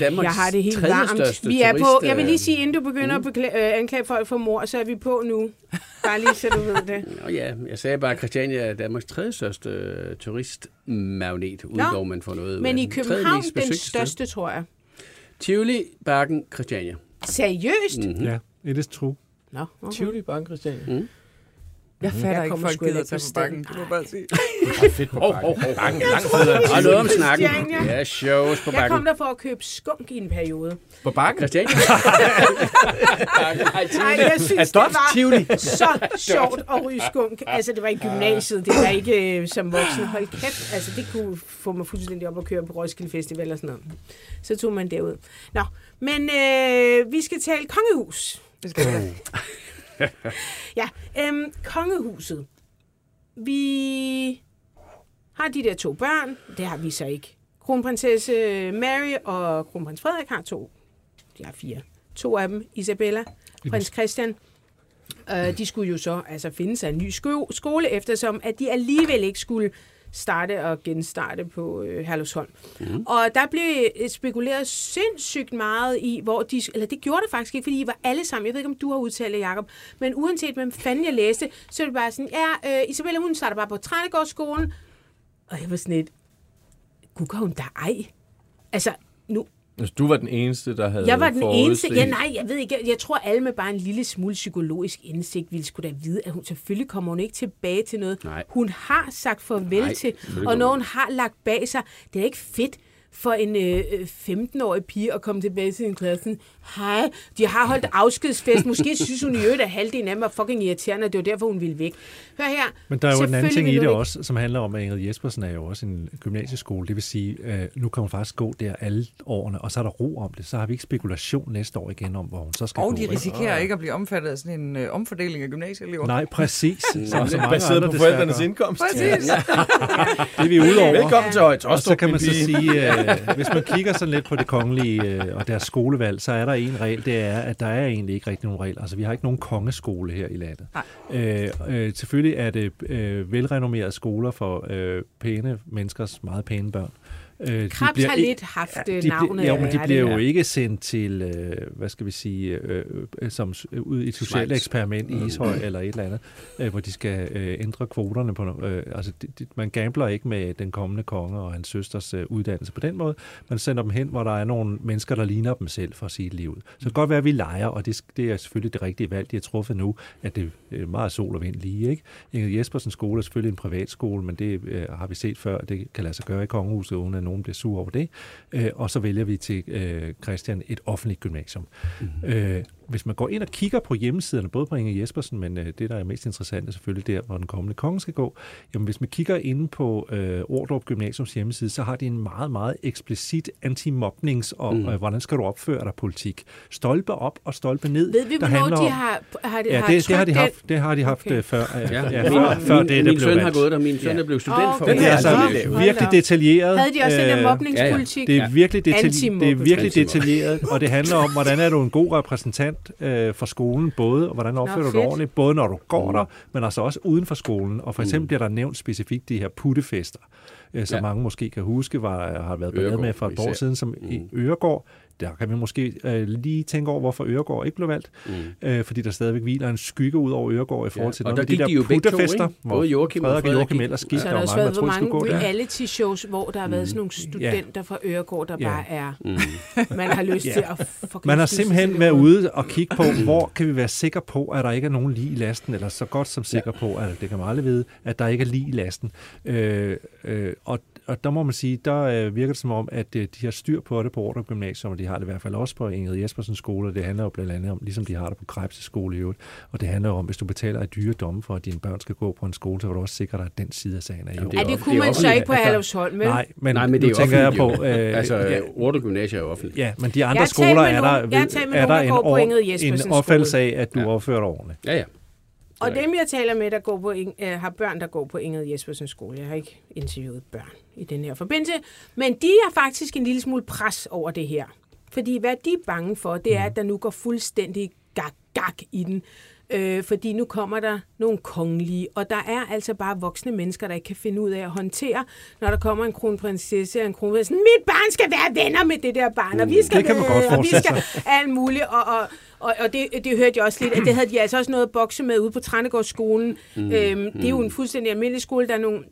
Danmarks Jeg har det helt varmt. største Vi er på, jeg vil lige øh, sige, inden du begynder at bekla- øh, anklage folk for mor, så er vi på nu. Bare lige så du ved det. *laughs* Nå ja, jeg sagde bare, at Christiania er Danmarks tredje største øh, turistmagnet, udover man får noget. Men i. Tredje København den største, tror jeg. Tivoli, Bakken, Christiania. Seriøst? Mm-hmm. Ja, it is true. Nå, okay. Tivoli Bank, Christian. Jeg fatter Jeg ikke, kommer folk gider tage på bakken. Det må bare sige. *laughs* Fedt på Banken. Banken, langt federe. Og noget om snakken. Ja, shows på Jeg kom Bakken. der for at købe skunk i en periode. På Banken? Christiania. *laughs* Nej, jeg synes, det var så *laughs* sjovt at ryge skunk. Altså, det var i gymnasiet, det var ikke øh, som voksen. Hold kæft, altså det kunne få mig fuldstændig op at køre på Roskilde Festival og sådan noget. Så tog man derud. Nå, men øh, vi skal tale kongehus. Det skal jeg. *laughs* Ja, øhm, kongehuset. Vi har de der to børn. Det har vi så ikke. Kronprinsesse Mary og kronprins Frederik har to. De har fire. To af dem, Isabella, prins Christian. Øh, de skulle jo så altså finde sig en ny sko- skole, eftersom at de alligevel ikke skulle starte og genstarte på øh, Herlufsholm. Mm. Og der blev øh, spekuleret sindssygt meget i, hvor de... Eller det gjorde det faktisk ikke, fordi I var alle sammen... Jeg ved ikke, om du har udtalt det, Jacob. Men uanset hvem fanden jeg læste, så er det bare sådan... Ja, øh, Isabella, hun starter bare på Trænegårdsskolen. Og jeg var sådan et... Gud, hun da ej? Altså, nu, Altså, du var den eneste, der havde jeg var den eneste. Ja, nej, jeg ved ikke. Jeg, jeg tror, alle med bare en lille smule psykologisk indsigt ville skulle da vide, at hun selvfølgelig kommer hun ikke tilbage til noget. Nej. Hun har sagt farvel Nej, til, og hun har lagt bag sig, det er ikke fedt for en øh, øh, 15-årig pige at komme tilbage til sin klasse. Hej, de har holdt afskedsfest. Måske *laughs* synes hun i øvrigt, at halvdelen af dem var fucking irriterende, og det var derfor, hun ville væk. Hør her. Men der er jo en anden ting i det også, som handler om, at Ingrid Jespersen er jo også en gymnasieskole. Det vil sige, øh, nu kan hun faktisk gå der alle årene, og så er der ro om det. Så har vi ikke spekulation næste år igen om, hvor hun så skal Og gå. de ikke? risikerer ikke at blive omfattet af sådan en øh, omfordeling af gymnasieelever. Nej, præcis. Som *laughs* så er mange baseret på forældrenes indkomst. Præcis. *laughs* Det er vi ude over. Velkommen til Højt. Og så kan man så sige, øh, øh, hvis man kigger sådan lidt på det kongelige øh, og deres skolevalg, så er der en regel, det er, at der er egentlig ikke rigtig nogen regel. Altså, vi har ikke nogen kongeskole her i landet. Øh, øh, selvfølgelig er det øh, velrenommerede skoler for øh, pæne menneskers meget pæne børn. Øh, Krabs bliver, har lidt haft ja, de navnet. Bliver, jo, men de bliver jo ikke sendt til, øh, hvad skal vi sige, øh, øh, som ud i et socialt eksperiment i Ishøj mm. eller et eller andet, øh, hvor de skal øh, ændre kvoterne på. Øh, altså, de, de, man gambler ikke med den kommende konge og hans søsters øh, uddannelse på den måde. Man sender dem hen, hvor der er nogle mennesker, der ligner dem selv for sige livet. Så det kan godt være, at vi leger, og det, det er selvfølgelig det rigtige valg, de har truffet nu, at det er meget sol og vind lige. Ikke? Ingrid Jespersens skole er selvfølgelig en privatskole, men det øh, har vi set før, det kan lade sig gøre i kongehuset, uden at nogen bliver sur over det. Øh, og så vælger vi til øh, Christian et offentligt gymnasium. Mm-hmm. Øh, hvis man går ind og kigger på hjemmesiderne, både på Inge Jespersen, men øh, det, der er mest interessant, er selvfølgelig der, hvor den kommende konge skal gå. Jamen, hvis man kigger inde på øh, Ordrup Gymnasiums hjemmeside, så har de en meget, meget eksplicit anti-mobnings- og mm. øh, hvordan skal du opføre dig politik. Stolpe op og stolpe ned. Ved vi, hvornår de om, har, har, de, ja, det, det, har de haft, det har de haft okay. Øh, før, øh, ja. Ja, før, min, før det, det min blev søn valgt. har gået der, min søn ja. er blevet student for. Det er altså virkelig detaljeret. Havde de også den der mobningspolitik? Det er virkelig, detalj- det er virkelig detaljeret, og det handler om, hvordan er du en god repræsentant øh, for skolen, både og hvordan opfører Nå, du dig ordentligt, både når du går mm. der, men altså også uden for skolen. Og for eksempel mm. bliver der nævnt specifikt de her puttefester, øh, som ja. mange måske kan huske, var, har været blandet med for et år siden, som mm. i Øregård, der kan vi måske øh, lige tænke over, hvorfor Øregård ikke blev valgt. Mm. Øh, fordi der stadigvæk hviler en skygge ud over Øregård i forhold til ja, og der de der de jo puttefester, to, hvor Joachim Frederik og Joachim ellers gik. Så der har været mange reality-shows, hvor der har været sådan nogle studenter ja. fra Øregård, der bare er... Mm. *laughs* man har lyst til at... Man har simpelthen været ude og kigge på, hvor kan vi være sikre på, at der ikke er nogen lige i lasten, eller så godt som sikker ja. på, at det kan man aldrig vide, at der ikke er lige i lasten. Øh, øh, og og der må man sige, der øh, virker det som om, at øh, de har styr på det på Ordrup Gymnasium, og de har det i hvert fald også på Ingrid Jespersens skole. Det handler jo blandt andet om, ligesom de har det på Krebs skole i øvrigt. Og det handler om, hvis du betaler et dyre domme for, at dine børn skal gå på en skole, så vil du også sikre dig, at den side af sagen er i orden. Ja, det kunne man så ikke på Herlufsholm, vel? Nej, men, Nej, men det er tænker jeg på... Øh, altså, ja, Ordrup Gymnasium er jo offentligt. Ja, men de andre skoler er der, er der en, en opfattelse af, at du opfører dig ordentligt. Ja, ja. Og dem, jeg taler med, der går på, uh, har børn, der går på Ingrid Jespersens skole. Jeg har ikke interviewet børn i den her forbindelse. Men de har faktisk en lille smule pres over det her. Fordi hvad de er bange for, det er, at der nu går fuldstændig gag-gag i den. Øh, fordi nu kommer der nogle kongelige, og der er altså bare voksne mennesker, der ikke kan finde ud af at håndtere, når der kommer en kronprinsesse og en kronprinsesse. Mit barn skal være venner med det der barn, og vi skal, det kan man godt og vi skal alt muligt. Og, og, og, og det, det hørte jeg også lidt, at det havde de altså også noget at bokse med ude på Trænegårdsskolen. Mm. Øhm, det er jo en fuldstændig almindelig skole. Der er nogle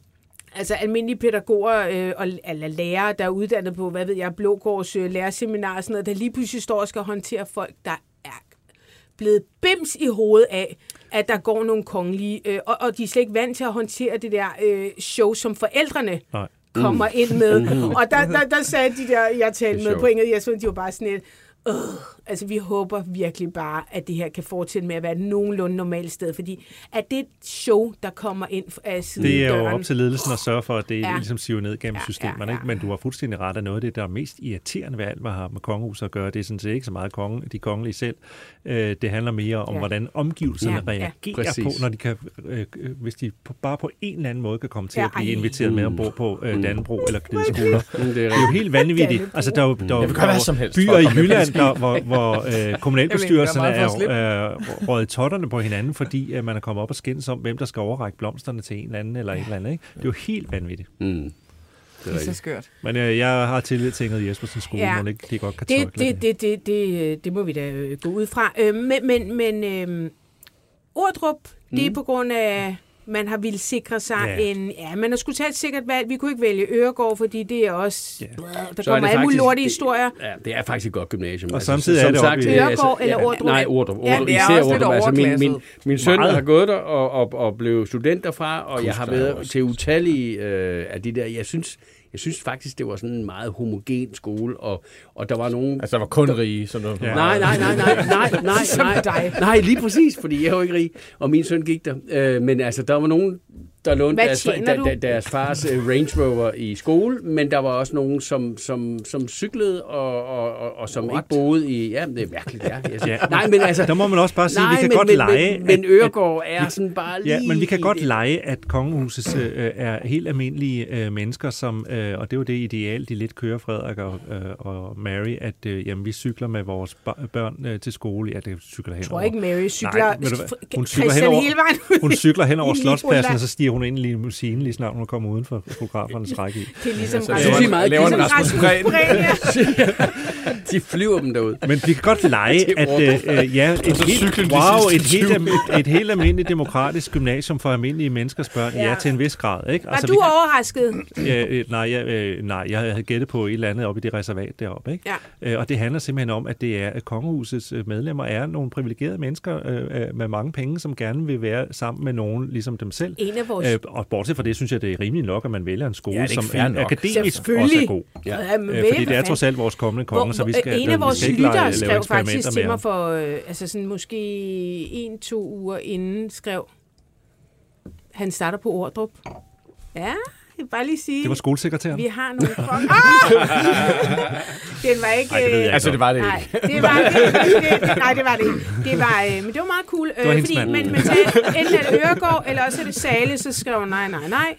Altså almindelige pædagoger øh, og, eller lærere, der er uddannet på, hvad ved jeg, Blågårds øh, lærerseminar og sådan noget, der lige pludselig står og skal håndtere folk, der er blevet bims i hovedet af, at der går nogle kongelige, øh, og, og de er slet ikke vant til at håndtere det der øh, show, som forældrene Nej. kommer mm. ind med. Mm. Og der, der, der sagde de der, jeg talte med på engelsk, jeg synes, de var bare sådan et, øh, altså vi håber virkelig bare, at det her kan fortsætte med at være et nogenlunde normalt sted, fordi at det er et show, der kommer ind af siden Det er jo op til ledelsen at sørge for, at det ja. ligesom siver ned gennem ja, systemerne, ja, ja. Ikke? men du har fuldstændig ret af noget af det, der er mest irriterende ved alt, hvad har med kongehuset at gøre. Det er sådan set ikke så meget konge, de kongelige selv. Øh, det handler mere om, ja. hvordan omgivelserne ja, reagerer ja. på, når de kan, øh, hvis de på, bare på en eller anden måde kan komme til ja, at blive inviteret mm. med ombord på øh, Dannebro eller Glideskoler. Mm, det, er jo helt vanvittigt. Altså, der er jo, der er, der er byer i Jylland, der, hvor, hvor øh, *laughs* kommunalbestyrelsen er, er røget totterne på hinanden, fordi at man er kommet op og skændes om, hvem der skal overrække blomsterne til en eller anden eller en eller anden. Ikke? Det er jo helt vanvittigt. Mm. Det er, det er så skørt. Men øh, jeg har tillid til Ingrid Jespersens skole, ja. hvor det, godt kan det, det, det, det, det, det må vi da øh, gå ud fra. Øh, men men, men øh, Ordrup, mm. det er på grund af man har ville sikre sig ja. en... Ja, man har skulle tage et sikkert valg. Vi kunne ikke vælge Øregård, fordi det er også... Ja. Der så kommer alle mulige lorte historier. Ja, det er faktisk et godt gymnasium. Og altså, samtidig er det sagt, Øregård altså, eller Ordrup? Nej, Ordrup. Ja, det er især Ordrup. Altså, min, min, min søn Meget. har gået der og, og, og blev student derfra, og Kuster jeg har været til utallige øh, af de der... Jeg synes, jeg synes faktisk, det var sådan en meget homogen skole, og, og der var nogen... Altså, der var kun rige, sådan noget. var ja. Nej, nej, nej, nej, nej, nej, nej, nej, lige præcis, fordi jeg var ikke rig, og min søn gik der. Øh, men altså, der var nogen der lånte deres, du? da, deres fars øh, Range Rover i skole, men der var også nogen, som, som, som cyklede og, og, og, og som What? ikke boede i... Ja, det er mærkeligt, ja. Jeg, *laughs* Ja, nej, men altså... Der må man også bare sige, nej, vi kan men, godt men, lege... Men, men at- Øregård er sådan bare lige... Ja, men vi kan godt lege, at kongehuset øh, er helt almindelige øh, mennesker, som, øh, og det er jo det ideal, de lidt kører, Frederik og, øh, og Mary, at øh, jamen, vi cykler med vores børn øh, til skole. Ja, det cykler Jeg henover. tror ikke, Mary cykler Nej, hvad? Hun cykler henover- hele vejen ud. Hun cykler hen over i slotspladsen, og så stiger hun ind i limousinen, lige snart hun er kommet uden for fotografernes *laughs* række. Det er ligesom Så Rasmus, synes jeg meget laver ligesom Rasmus Prehn. Ja. *laughs* De flyver dem derud. Men vi kan godt *laughs* lege, at øh, ja, et, helt, wow, et, helt, 20 am- et helt almindeligt demokratisk gymnasium for almindelige menneskers børn, ja, Ja. ja til en vis grad. Ikke? Var Altså, du vi kan- overrasket? Ja, øh, nej, jeg, øh, nej, jeg havde gættet på et eller andet oppe i det reservat deroppe. Ikke? Ja. Øh, og det handler simpelthen om, at det er, at kongehusets øh, medlemmer er nogle privilegerede mennesker øh, med mange penge, som gerne vil være sammen med nogen ligesom dem selv. En af vores... Øh, og bortset fra det, synes jeg, det er rimeligt nok, at man vælger en skole, Ja, det er ikke som fair en nok. akademisk også Selvfølgelig. er god. Ja, men Øh, fordi det er trods alt vores kommende konge, så vi skal, en af vi vores skal ikke lege, lyttere lave skrev eksperimenter faktisk med til mig for, øh, altså sådan måske en-to uger inden, skrev, han starter på Ordrup. Ja, bare lige sige, Det var skolesekretæren. vi har nogle *laughs* folk. Ah! Den var ikke... Ej, det ved jeg øh, ikke. Altså, det var det Nej, ikke. det var *laughs* det, det, nej, det var det ikke. Det var, øh, men det var meget cool. var Øh, fordi mand. man, man sagde, enten er det Øregård, eller også er det Sale, så skrev nej, nej, nej,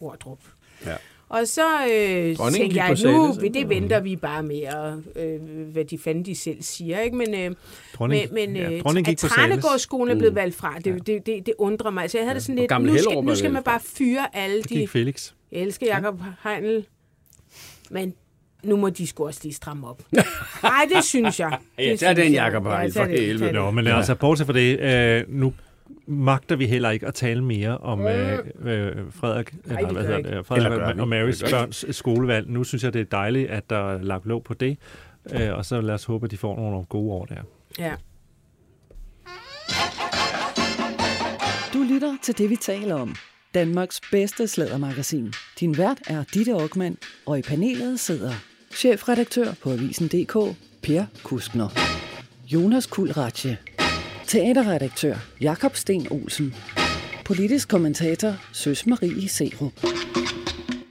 Ordrup. Ja. Og så øh, tænkte jeg, nu ikke? det venter vi bare med, og, øh, hvad de fanden de selv siger. Ikke? Men, øh, Dronning, men, men ja, øh, dronning at gik på Zahles. Tranegårdsskolen er blevet valgt fra, det, det, det, det undrer mig. Altså, jeg havde det sådan lidt, nu skal, nu skal man bare fyre alle Der de... Felix. Jeg elsker Jacob Heinl, men nu må de sgu også lige stramme op. *laughs* Nej, det synes jeg. Det Ja, tag den. Jacob Heinl, tag for helvede. Nå, men altså, bortset fra det, øh, nu magter vi heller ikke at tale mere om øh, øh, Frederik, vi eller, hvad hedder det, Frederik og, Marys børns skolevalg. Nu synes jeg, det er dejligt, at der er lagt låg på det, øh, og så lad os håbe, at de får nogle gode år der. Ja. Du lytter til det, vi taler om. Danmarks bedste slædermagasin. Din vært er Ditte Aukmann, og i panelet sidder chefredaktør på Avisen.dk, Per Kuskner. Jonas Kulratje. Teaterredaktør Jakob Sten Olsen. Politisk kommentator Søs Marie Serup.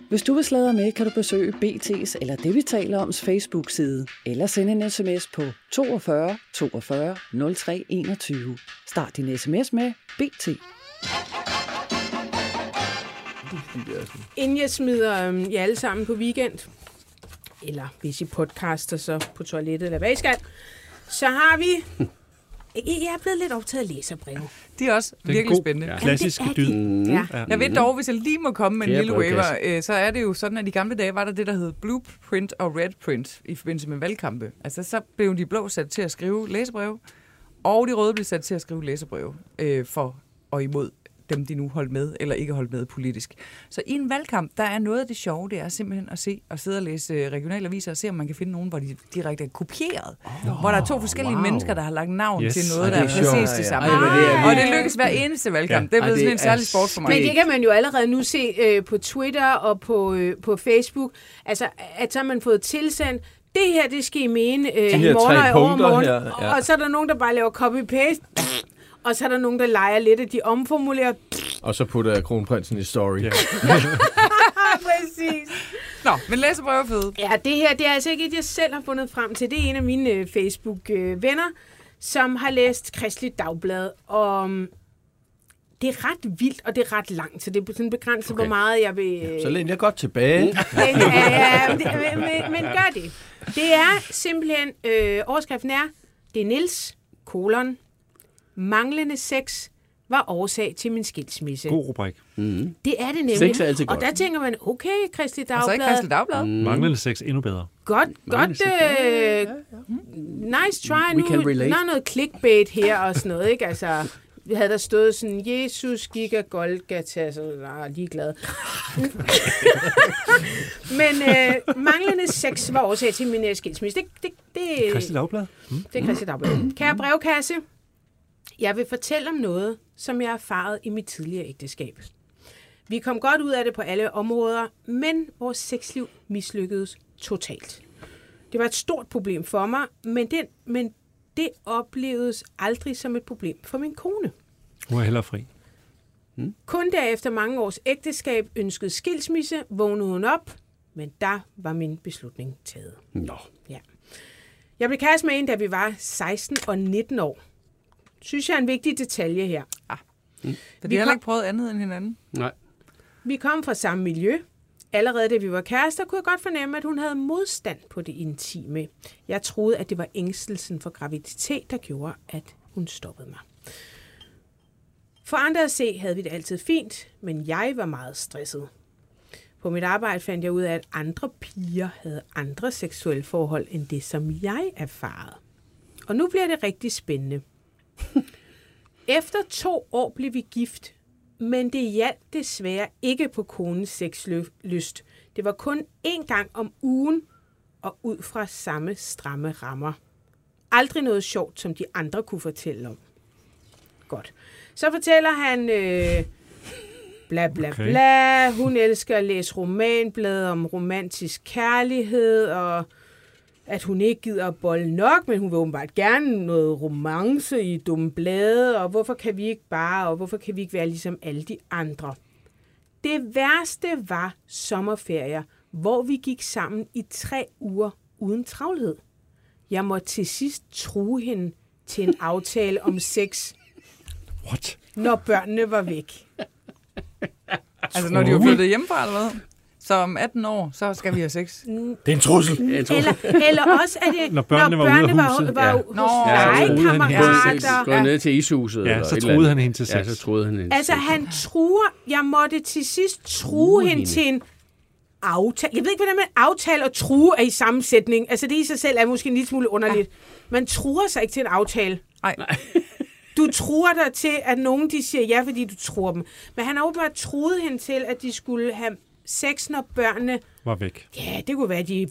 Hvis du vil sladre med, kan du besøge BT's eller det, vi taler oms Facebook-side, eller sende en sms på 42 42 03 21. Start din sms med BT. Inden jeg smider øhm, jer alle sammen på weekend, eller hvis I podcaster så på toilettet eller hvad I skal, så har vi... *laughs* Jeg er blevet lidt optaget af læserbreve. Det er også Det er virkelig god- spændende. Ja. Klassisk det er dyd. de. Ja. Ja. Jeg ved dog, hvis jeg lige må komme med en lille waiver, brevkasse. øh, så er det jo sådan, at i gamle dage var der det, der hed blueprint og redprint i forbindelse med valgkampe. Altså så blev de blå sat til at skrive læsebreve, og de røde blev sat til at skrive læsebreve øh, for og imod dem, de nu holdt med eller ikke holdt med politisk. Så i en valgkamp, der er noget af det sjove, det er simpelthen at se og sidde og læse øh, regionale aviser og se, om man kan finde nogen, hvor de direkte er kopieret. Oh, hvor der er to forskellige wow. mennesker, der har lagt navn Yes. til noget, der er er sjovt. præcis det samme. Ej, det er og det lykkes hver eneste valgkamp. Ja. Det er blevet sådan en særlig sport for mig. Men det kan man jo allerede nu se øh, på Twitter og på, øh, på Facebook. Altså, at så har man fået tilsendt, det her, det skal I mene øh, i morgen og i overmorgen. her, ja. Og så er der nogen, der bare laver copy-paste. Og så er der nogen, der leger lidt, at de omformulerer. Og så putter jeg kronprinsen i story. Ja. *laughs* Præcis. Nå, men læsebreve er fede. Ja, det her det er altså ikke et, jeg selv har fundet frem til. Det er en af mine øh, Facebook-venner, som har læst Kristelig Dagblad. Og mm, det er ret vildt, og det er ret langt, så det er sådan begrænset, okay. hvor meget jeg vil... øh, Så læner jeg godt tilbage. *laughs* Men, ja, ja, men, det- men, men, men gør det. Det er simpelthen, øh, overskriften er, det er Nils, kolon, manglende sex var årsag til min skilsmisse. God rubrik. Mm. Det er det nemlig. Sex er altid og godt. der tænker man, okay, Kristelig Og så ikke Dagblad, Dagblad. Mm. Manglende sex endnu bedre. godt, Manglende godt, øh, nice try. We Nu, can der relate. er noget clickbait her og sådan noget, ikke? Altså, vi havde der stået sådan, Jesus gik af Golgata, så var jeg ligeglad. *laughs* Men øh, manglende sex var årsag til min øh, skilsmisse. Det, det, det, Kristi Dagblad? Mm. det er Christi Dagblad. Kære brevkasse, jeg vil fortælle om noget, som jeg har erfaret i mit tidligere ægteskab. Vi kom godt ud af det på alle områder, men vores sexliv mislykkedes totalt. Det var et stort problem for mig, men det, men det oplevedes aldrig som et problem for min kone. Hun er heller fri. Mm. Kun derefter mange års ægteskab ønskede skilsmisse, vågnede hun op, men der var min beslutning taget. Nå. Ja. Jeg blev kæreste med en, da vi var 16 og 19 år. Synes jeg er en vigtig detalje her. Ah. Mm. For Vi de har kom- ikke prøvet andet end hinanden. Nej. Vi kom fra samme miljø. Allerede da vi var kærester, kunne jeg godt fornemme, at hun havde modstand på det intime. Jeg troede, at det var ængstelsen for graviditet, der gjorde, at hun stoppede mig. For andre at se havde vi det altid fint, men jeg var meget stresset. På mit arbejde fandt jeg ud af, at andre piger havde andre seksuelle forhold end det, som jeg erfarede. Og nu bliver det rigtig spændende. *laughs* Efter to år blev vi gift, men det hjalp desværre ikke på konens sexlyst. Det var kun én gang om ugen og ud fra samme stramme rammer. Aldrig noget sjovt, som de andre kunne fortælle om. Godt. Så fortæller han øh, bla bla Okay. bla. Hun elsker at læse romanblade om romantisk kærlighed, og at hun ikke gider bolle nok, men hun vil åbenbart gerne noget romance i dumme blade, og hvorfor kan vi ikke bare, og hvorfor kan vi ikke være ligesom alle de andre? Det værste var sommerferier, hvor vi gik sammen i tre uger uden travlhed. Jeg måtte til sidst true hende til en aftale om sex, What? når børnene var væk. Altså, når de er flyttet hjemmefra eller hvad? Så om 18 år, så skal vi have sex. *laughs* Det er en trussel. Jeg tror, Eller, eller også er det, Når børnene var ude af var, huset. var, Ja. var Nå, hos ja, legekammerater. gå ned til ishuset. Ja, eller så troede eller han hende til Ja, sex. så troede han hende Altså, han truer, jeg måtte til sidst true hende. til en aftale. Jeg ved ikke, hvordan man aftale og true er i sammensætning. Altså, det i sig selv er måske en lille smule underligt. Man truer sig ikke til en aftale. Nej. Du truer dig til, at nogen de siger ja, fordi du tror dem. Men han har åbenbart truet hende til, at de skulle have sex, når børnene... Var væk. Ja, det kunne være, de er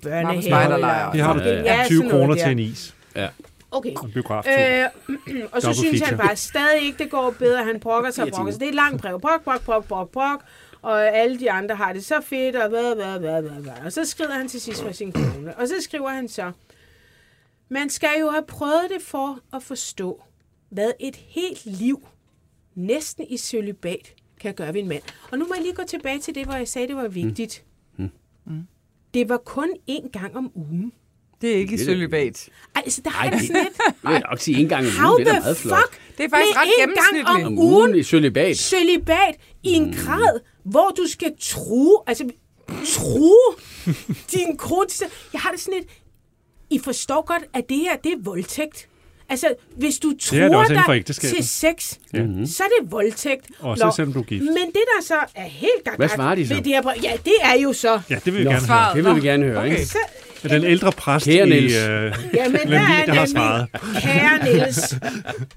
spejderlejr. Det har du Ja, ja, 20 sådan noget kroner der. til en is. Ja. Okay. En biograftur. Øh, *clears throat* og så synes han feature. bare stadig ikke, det går bedre. Han brokker sig og brokker sig. Det er et langt brev. Brok, brok, brok, brok, brok. Og alle de andre har det så fedt, og hvad, hvad, hvad, hvad, hvad. Og så skriver han til sidst for sin kone. Og så skriver han så, man skal jo have prøvet det for at forstå, hvad et helt liv, næsten i cølibat, kan gøre ved en mand. Og nu må jeg lige gå tilbage til det, hvor jeg sagde, det var vigtigt. Det var kun én gang om ugen. Det er ikke i Det er- sølibat. Altså, der har Ej, jeg det- sådan lidt, Jeg vil nok sige en gang om ugen, det er meget flot. fuck? Det er faktisk ret én gang gennemsnitligt. om Om ugen, i sølibat. cølibat i en grad, hvor du skal true, altså true *laughs* din kone. til- Jeg har det sådan lidt, I forstår godt, at det her, det er voldtægt. Altså, hvis du er for dig til sex, Ja. så er det voldtægt. Også Nå, selvom du er gift. Men det, der så er helt gak Hvad svarer de så? ved Det her, ja, det er jo så... Ja, det vil vi Nå, gerne høre. Svaret. Det vil vi gerne høre, Okay. ikke? så Den ældre præst Kære i Niels. øh, Jamen, der er der har svaret. kære Niels,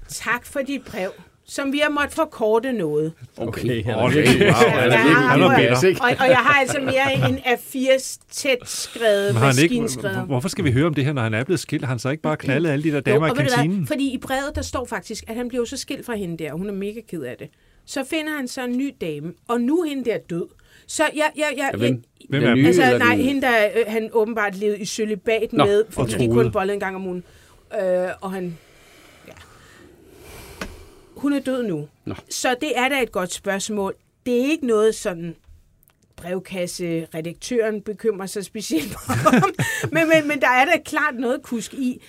tak for dit brev, som vi har måttet forkorte noget. Okay, er det- virkelig- Wow, Ja, han er bitter. Og, og jeg har altså mere end A4 tæt skrevet, Men ikke, hvorfor skal vi høre om det her, når han er blevet skilt? Har han så ikke bare knaldet alle de der damer og i kantinen? Fordi i brevet, der står faktisk, at han bliver jo så skilt fra hende der, og hun er mega ked af det. Så finder han så en ny dame, og nu er hende der død. Så jeg, jeg, jeg, jeg, hvem? Er nye? Altså, nej, den- hende der, øh, han åbenbart levede i cølibat Nå, med, og fordi de kun bollede en gang om ugen. Øh, og han. Hun er død nu. Nå. Så det er da et godt spørgsmål. Det er ikke noget sådan brevkasse redaktøren bekymrer sig specielt *laughs* om. men, men, men der er da klart noget kusk i,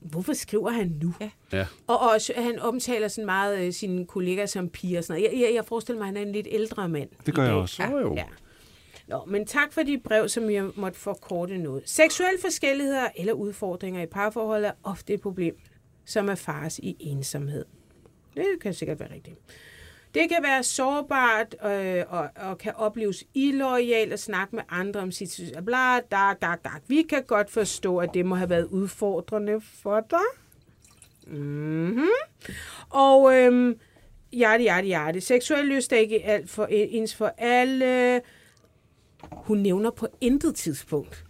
hvorfor skriver han nu? Ja. Ja. Og også, han omtaler sådan meget øh, sine kollegaer som piger og sådan noget. Jeg, jeg, jeg forestiller mig, at han er en lidt ældre mand. Det gør jeg dag. også. Jo, jo. Ja. Nå, men tak for dit brev, som jeg måtte forkorte noget. Seksuelle forskelligheder eller udfordringer i parforholdet er ofte et problem, som er fars i ensomhed. Det kan sikkert være rigtigt. Det kan være sårbart øh, og, og kan opleves illoyalt at snakke med andre om sit synes. Bla, da, da, da. Vi kan godt forstå, at det må have været udfordrende for dig. Mm-hmm. Og øhm, hjerte, hjerte, hjerte. Seksuel lyst er ikke alt for, ens for alle. Hun nævner på intet tidspunkt.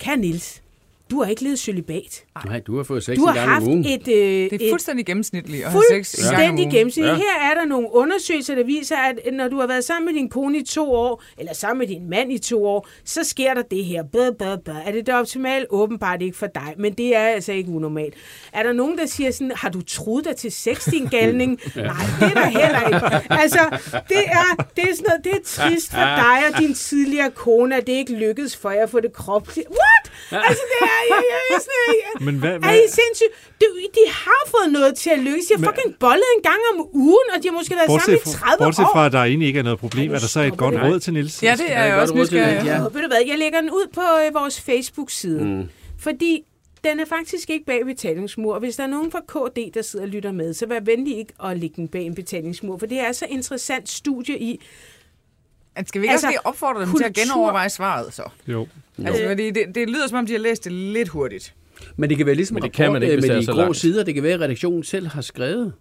Kan Nils, du har ikke levet cølibat. Nej, du har fået sex Du en har gang haft om ugen. et... Øh, Det er fuldstændig gennemsnitligt at have sex en gang om ugen. gennemsnitligt. Ja. Her er der nogle undersøgelser, der viser, at når du har været sammen med din kone i to år, eller sammen med din mand i to år, så sker der det her. Bæh, bæh, bæh. Er det det optimale? Åbenbart ikke for dig, men det er altså ikke unormalt. Er der nogen, der siger sådan, har du troet dig til sex, din galning? *laughs* Nej, det er der heller ikke. Altså, det er, det er sådan noget, det er trist for dig og din tidligere kone, at det ikke lykkedes for jer at få det kropsligt. What? Altså, det er, Men hvad, er hvad, I sindssygt? De, de har fået noget til at lykkes. De har Men- fucking bollet en gang om ugen, og de har måske været bortset, sammen i 30 fra, bortset år. fra, at der egentlig ikke er noget problem, er der så et godt råd til Nils? Ja, det er jeg godt også råd til nysgerrig. det, Ja. ved du hvad, jeg lægger den ud på øh, vores Facebook-side. Mm. Fordi den er faktisk ikke bag betalingsmur. Og hvis der er nogen fra KD, der sidder og lytter med, så vær venlig ikke at lægge den bag en betalingsmur. For det er så interessant studie i, Men Skal vi ikke Altså, også lige opfordre dem til at kultur- genoverveje svaret så? Jo. Altså, fordi det, det lyder som om, de har læst det lidt hurtigt. Men det kan være ligesom Men en det kan rapport man ikke, øh, med de grå langt. sider. Det kan være, at redaktionen selv har skrevet.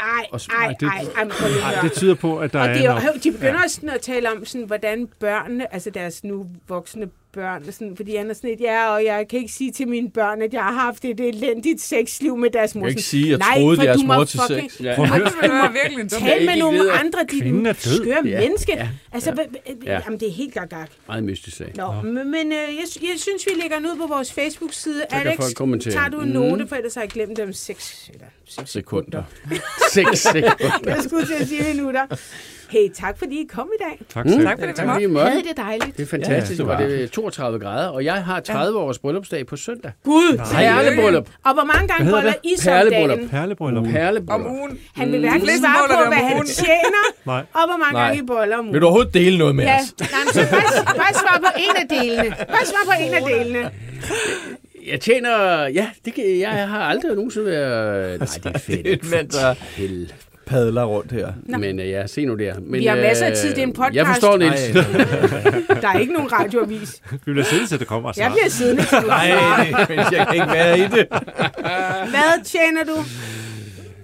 ej, Og s- ej, det- ej, ej, at Ej, det tyder på, at der Og er er, jo- de begynder også sådan at tale om, sådan, hvordan børnene, altså deres nu voksne børn, sådan, fordi han er sådan et, ja, og jeg kan ikke sige til mine børn, at jeg har haft et elendigt sexliv med deres mor. Jeg kan ikke sige, at jeg Nej, troede for deres du må mor til fucking- sex. Ja. Virkelig en dum Tal med nogle andre, død. skøre Ja, menneske. ja, Altså, ja. jamen, det er helt gagag. Meget mystisk sag. Nå, men, men øh, jeg, jeg synes, vi lægger den ud på vores Facebook-side. Alex, tager du en Mm. note, for ellers har jeg glemt dem seks, eller seks Sekunder. *laughs* Seks sekunder. Jeg skulle til at sige minutter. Hey, tak fordi I kom i dag. Tak selv. Tak for det, Tak fordi I måtte. måtte. Havde det dejligt. Det er fantastisk, Ja, det og var. det er 32 grader, og jeg har 30 års bryllupsdag på søndag. Gud, Perlebryllup. Og hvor mange gange boller? I så Perlebryllup. dagen? Perlebryllup. Om Perlebryllup. ugen. Han vil hverken fleste svare på, hvad han tjener, *laughs* Nej. og hvor mange Nej. gange I boller om Vil ugen. du overhovedet dele noget med Ja, os? nej, men så *laughs* bare, bare svar på en af delene. Bare svar på en af delene. Jeg tjener... Ja, det kan, jeg har aldrig nogensinde været... Nej, det er fedt. Det *laughs* er et mand, der. Padler rundt her. Men øh, ja, se nu der. Men, Vi har masser af øh, tid, det er en podcast. Jeg forstår, Niels. *laughs* Der er ikke nogen radioavis. Vi bliver siddet til det kommer Jeg snart. bliver siddende til du Nej, men jeg kan ikke være i det. Hvad tjener du?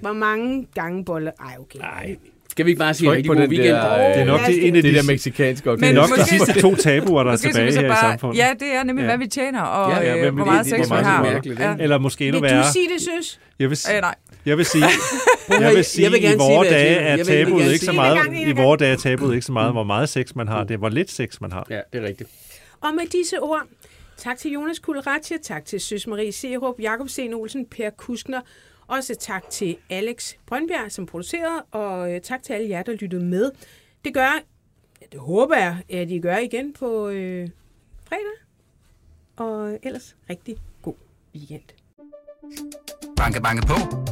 Hvor mange gange boller? Ej, okay. Nej. Skal vi ikke bare sige rigtig på god den weekend? der, Det er nok os det, en af Det de, der meksikanske det er Men nok måske- de sidste to tabuer, der er tilbage her i samfundet. ja, det er nemlig, Ja. hvad vi tjener, og Ja, ja, øh, hvor meget det- sex vi har. Ja. Eller måske endnu Vil du værre. sige det, søs? Jeg vil, Øh, nej. Jeg vil sige, *laughs* jeg vil sige, jeg vil i gerne sige, vore jeg dage er tabuet ikke så sige- meget, i vore dage er tabuet ikke så meget, hvor meget sex man har. Det er, hvor lidt sex man har. Ja, det er rigtigt. Og med disse ord, tak til Jonas Kulratje, tak til Søs Marie Serup, Jakob Sten Olsen, Per Kuskner, også tak til Alex Brøndbjerg, som producerede, og øh, tak til alle jer, der lyttede med. Det gør, ja, det håber jeg, at I gør igen på øh, fredag, og ellers rigtig god weekend. Banke, banke på.